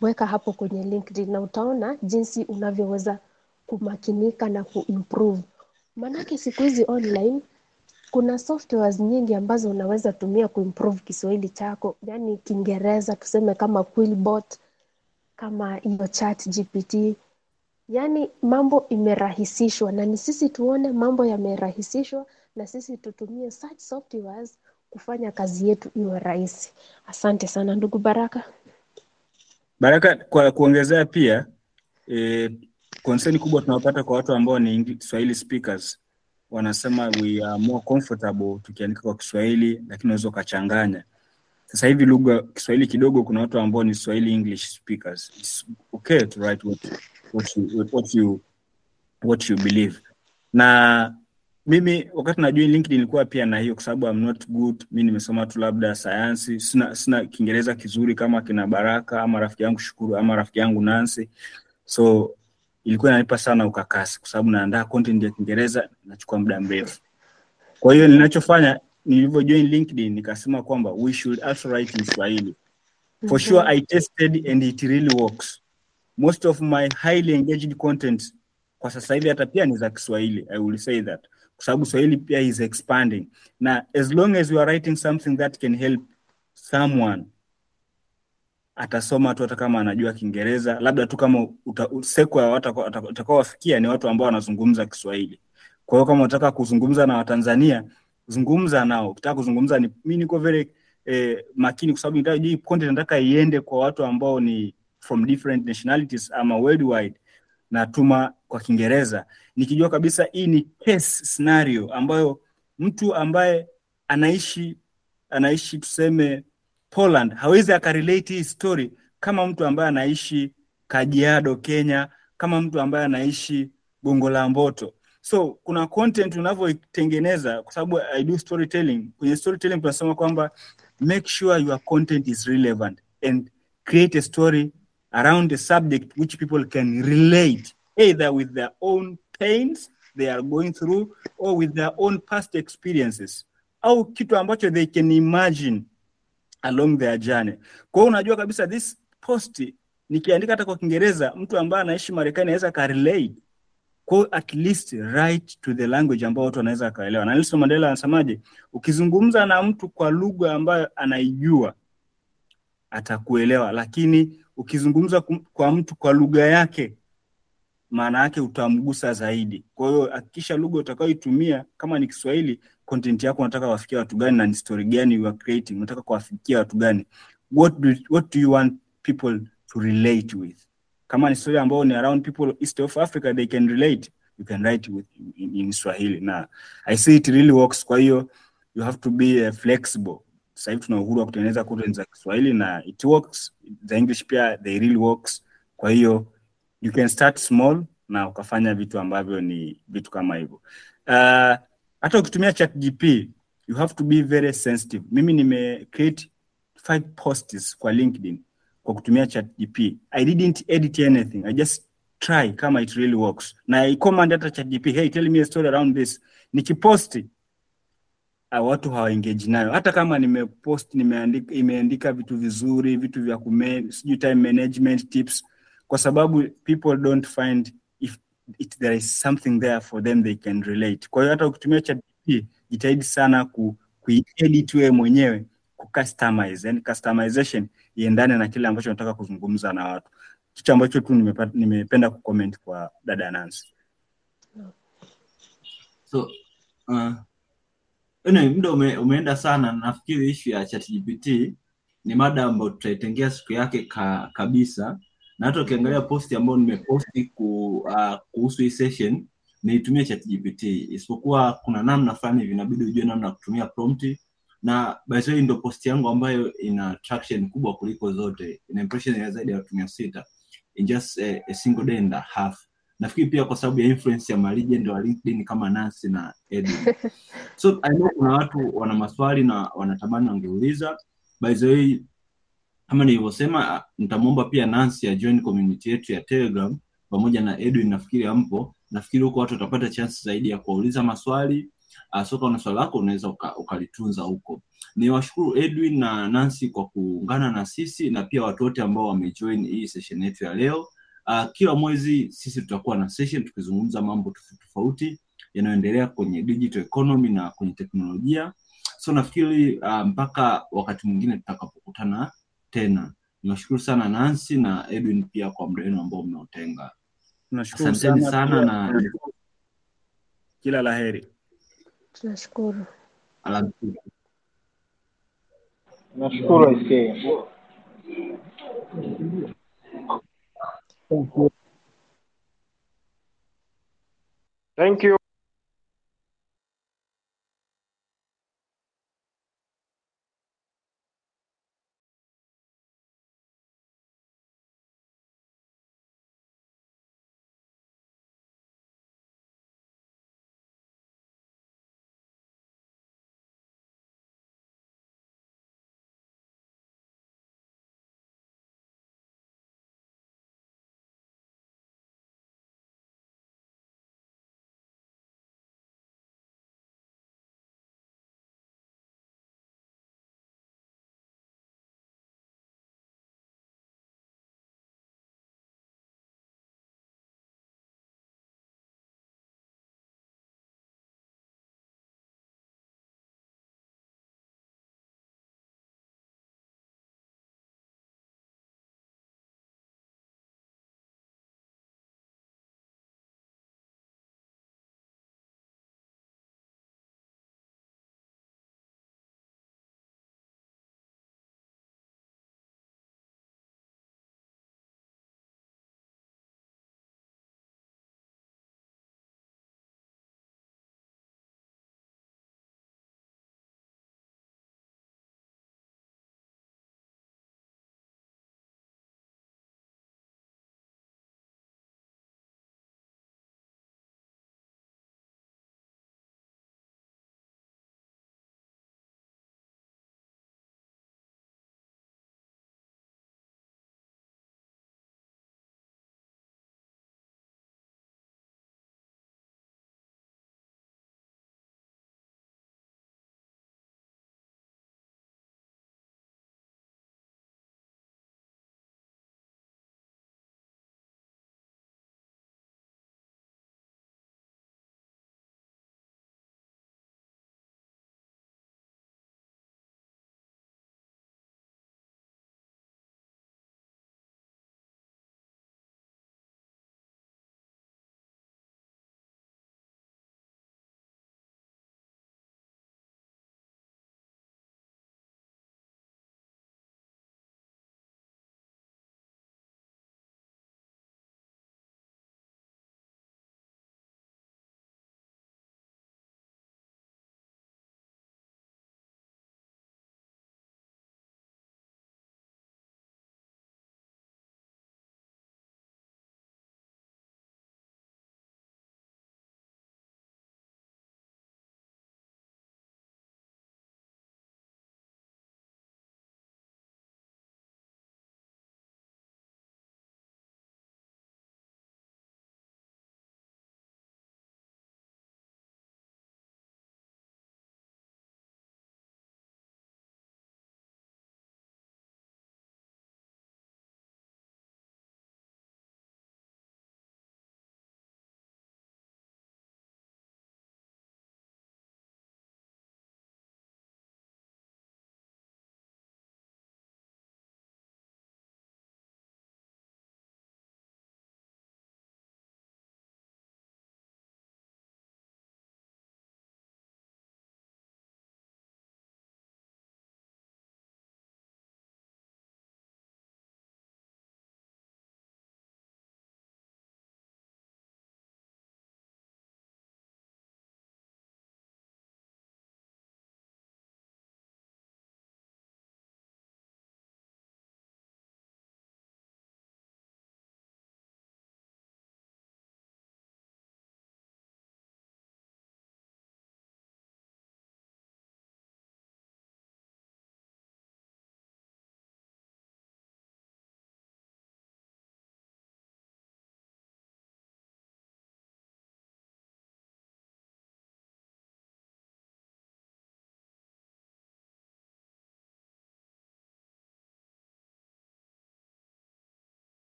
weka hapo kwenye LinkedIn na utaona jinsi unavyoweza kumakinika na kuimprove. Maanake siku hizi online kuna softwares nyingi ambazo unaweza tumia kuimprove Kiswahili chako, yani Kiingereza tuseme kama Quillbot, kama hiyo chat GPT. Yaani mambo imerahisishwa na ni sisi tuone mambo yamerahisishwa na sisi tutumie such softwares kufanya kazi yetu iwe rahisi. Asante sana ndugu Baraka. Baraka, kwa kuongezea pia eh, concern kubwa tunapata kwa watu ambao ni Swahili speakers wanasema we are more comfortable tukiandika kwa Kiswahili, lakini unaweza ukachanganya. Sasa hivi lugha Kiswahili kidogo, kuna watu ambao ni Swahili English speakers. It's okay to write what, what, you, what, you, what you believe. Na mimi wakati najua LinkedIn nilikuwa pia na hiyo, kwa sababu I'm not good. Mi nimesoma tu labda sayansi, sina, sina Kiingereza kizuri kama kina Baraka ama rafiki yangu Shukuru ama rafiki yangu Nancy, so ilikuwa inanipa sana ukakasi, kwa sababu naandaa content ya Kiingereza nachukua muda mrefu. Kwa hiyo ninachofanya nilivyo join LinkedIn nikasema kwamba we should also write in Swahili. For sure I tested and it really works. Most of my highly engaged content kwa sasa hivi hata pia ni za Kiswahili. I will say that. Kwa sababu Swahili pia is expanding. Na as long as you are writing something that can help someone atasoma tu hata kama anajua Kiingereza, labda tu kama sekwa ya ni watu ambao wanazungumza Kiswahili. Kwa hiyo kama unataka kuzungumza na Watanzania, zungumza nao. Ukitaka kuzungumza ni mimi niko very eh, makini kwa sababu hii content nataka iende kwa watu ambao ni from different nationalities ama worldwide, natuma kwa Kiingereza nikijua kabisa hii ni case scenario ambayo mtu ambaye anaishi anaishi tuseme Poland hawezi akarelate hii story kama mtu ambaye anaishi Kajiado, Kenya, kama mtu ambaye anaishi Gongo la Mboto. So kuna content unavyoitengeneza, kwa sababu I do storytelling. Kwenye storytelling tunasema kwamba make sure your content is relevant and create a story around a subject which people can relate either with their own pains they are going through or with their own past experiences au kitu ambacho they can imagine along their journey. Kwa hiyo unajua kabisa this post nikiandika hata kwa Kiingereza, mtu ambaye anaishi Marekani anaweza akarelate. Kwa at least write to the language ambayo watu wanaweza kaelewa. Na Nelson Mandela anasemaje? Ukizungumza na mtu kwa lugha ambayo anaijua atakuelewa, lakini ukizungumza kwa mtu kwa lugha yake maana yake utamgusa zaidi. Kwa hiyo hakikisha lugha utakayoitumia kama ni Kiswahili, content yako unataka wafikia watu gani na ni story gani you are creating, unataka kuwafikia watu gani? What do, what do you want people to relate with? Kama ni story ambayo ni around people east of Africa they can relate, you can write with in, in Swahili. Na I see it really works. Kwa hiyo you have to be uh, flexible. Sasa hivi tuna uhuru wa kutengeneza content za Kiswahili na it works. The English pia they really works. Kwa hiyo you can start small na ukafanya vitu ambavyo ni vitu kama hivyo. Uh, hata ukitumia ChatGPT you have to be very sensitive. Mimi nime create five posts kwa LinkedIn kwa kutumia ChatGPT. I didn't edit anything. I just try kama it really works. Na I command hata ChatGPT, hey, tell me a story around this. Nikiposti uh, watu hawaengage nayo, hata kama nimepost nimeandika, imeandika vitu vizuri, vitu vya kume, sijui time management tips, kwa sababu people don't find it, there is something there for them they can relate. Kwa hiyo hata ukitumia ChatGPT jitahidi sana ku, kuiedit wewe mwenyewe kucustomize, yani customization iendane na kile ambacho nataka kuzungumza na watu. Kitu ambacho tu nimepata, nimependa kucomment kwa dada Nancy. So uh, anyway, muda ume, umeenda sana. Nafikiri ishu ya ChatGPT ni mada ambayo tutaitengea siku yake ka, kabisa, na hata ukiangalia posti ambayo nimeposti ku, uh, kuhusu hii session nilitumia ChatGPT, isipokuwa kuna namna fulani hivi inabidi ujue namna ya kutumia prompt na by the way ndo posti yangu ambayo ina traction kubwa kuliko zote, ina impression ya zaidi ya watu mia sita in just a, a single day and a half. Nafikiri pia kwa sababu ya influence ya malegend wa LinkedIn kama Nancy na Edwin. So I know kuna watu wana maswali na wanatamani wangeuliza. By the way, kama nilivyosema, nitamwomba pia Nancy ya join community yetu ya Telegram pamoja na Edwin, nafikiri ampo, nafikiri huko watu watapata chance zaidi ya kuwauliza maswali. Uh, so kama una swali lako unaweza uka- huko. Niwashukuru edwin na nancy kwa kuungana na sisi na pia watu wote ambao wamejoin hii session yetu ya leo. Uh, kila mwezi sisi tutakuwa na session tukizungumza mambo tofauti yanayoendelea kwenye digital economy na kwenye teknolojia. So nafikiri uh, mpaka wakati mwingine tutakapokutana tena niwashukuru sana nancy na edwin pia kwa muda wenu ambao mmeotenga. Tunashukuru asanteni sana sana na Kila la heri. tunashukuru alamsiki Nashukuru IC.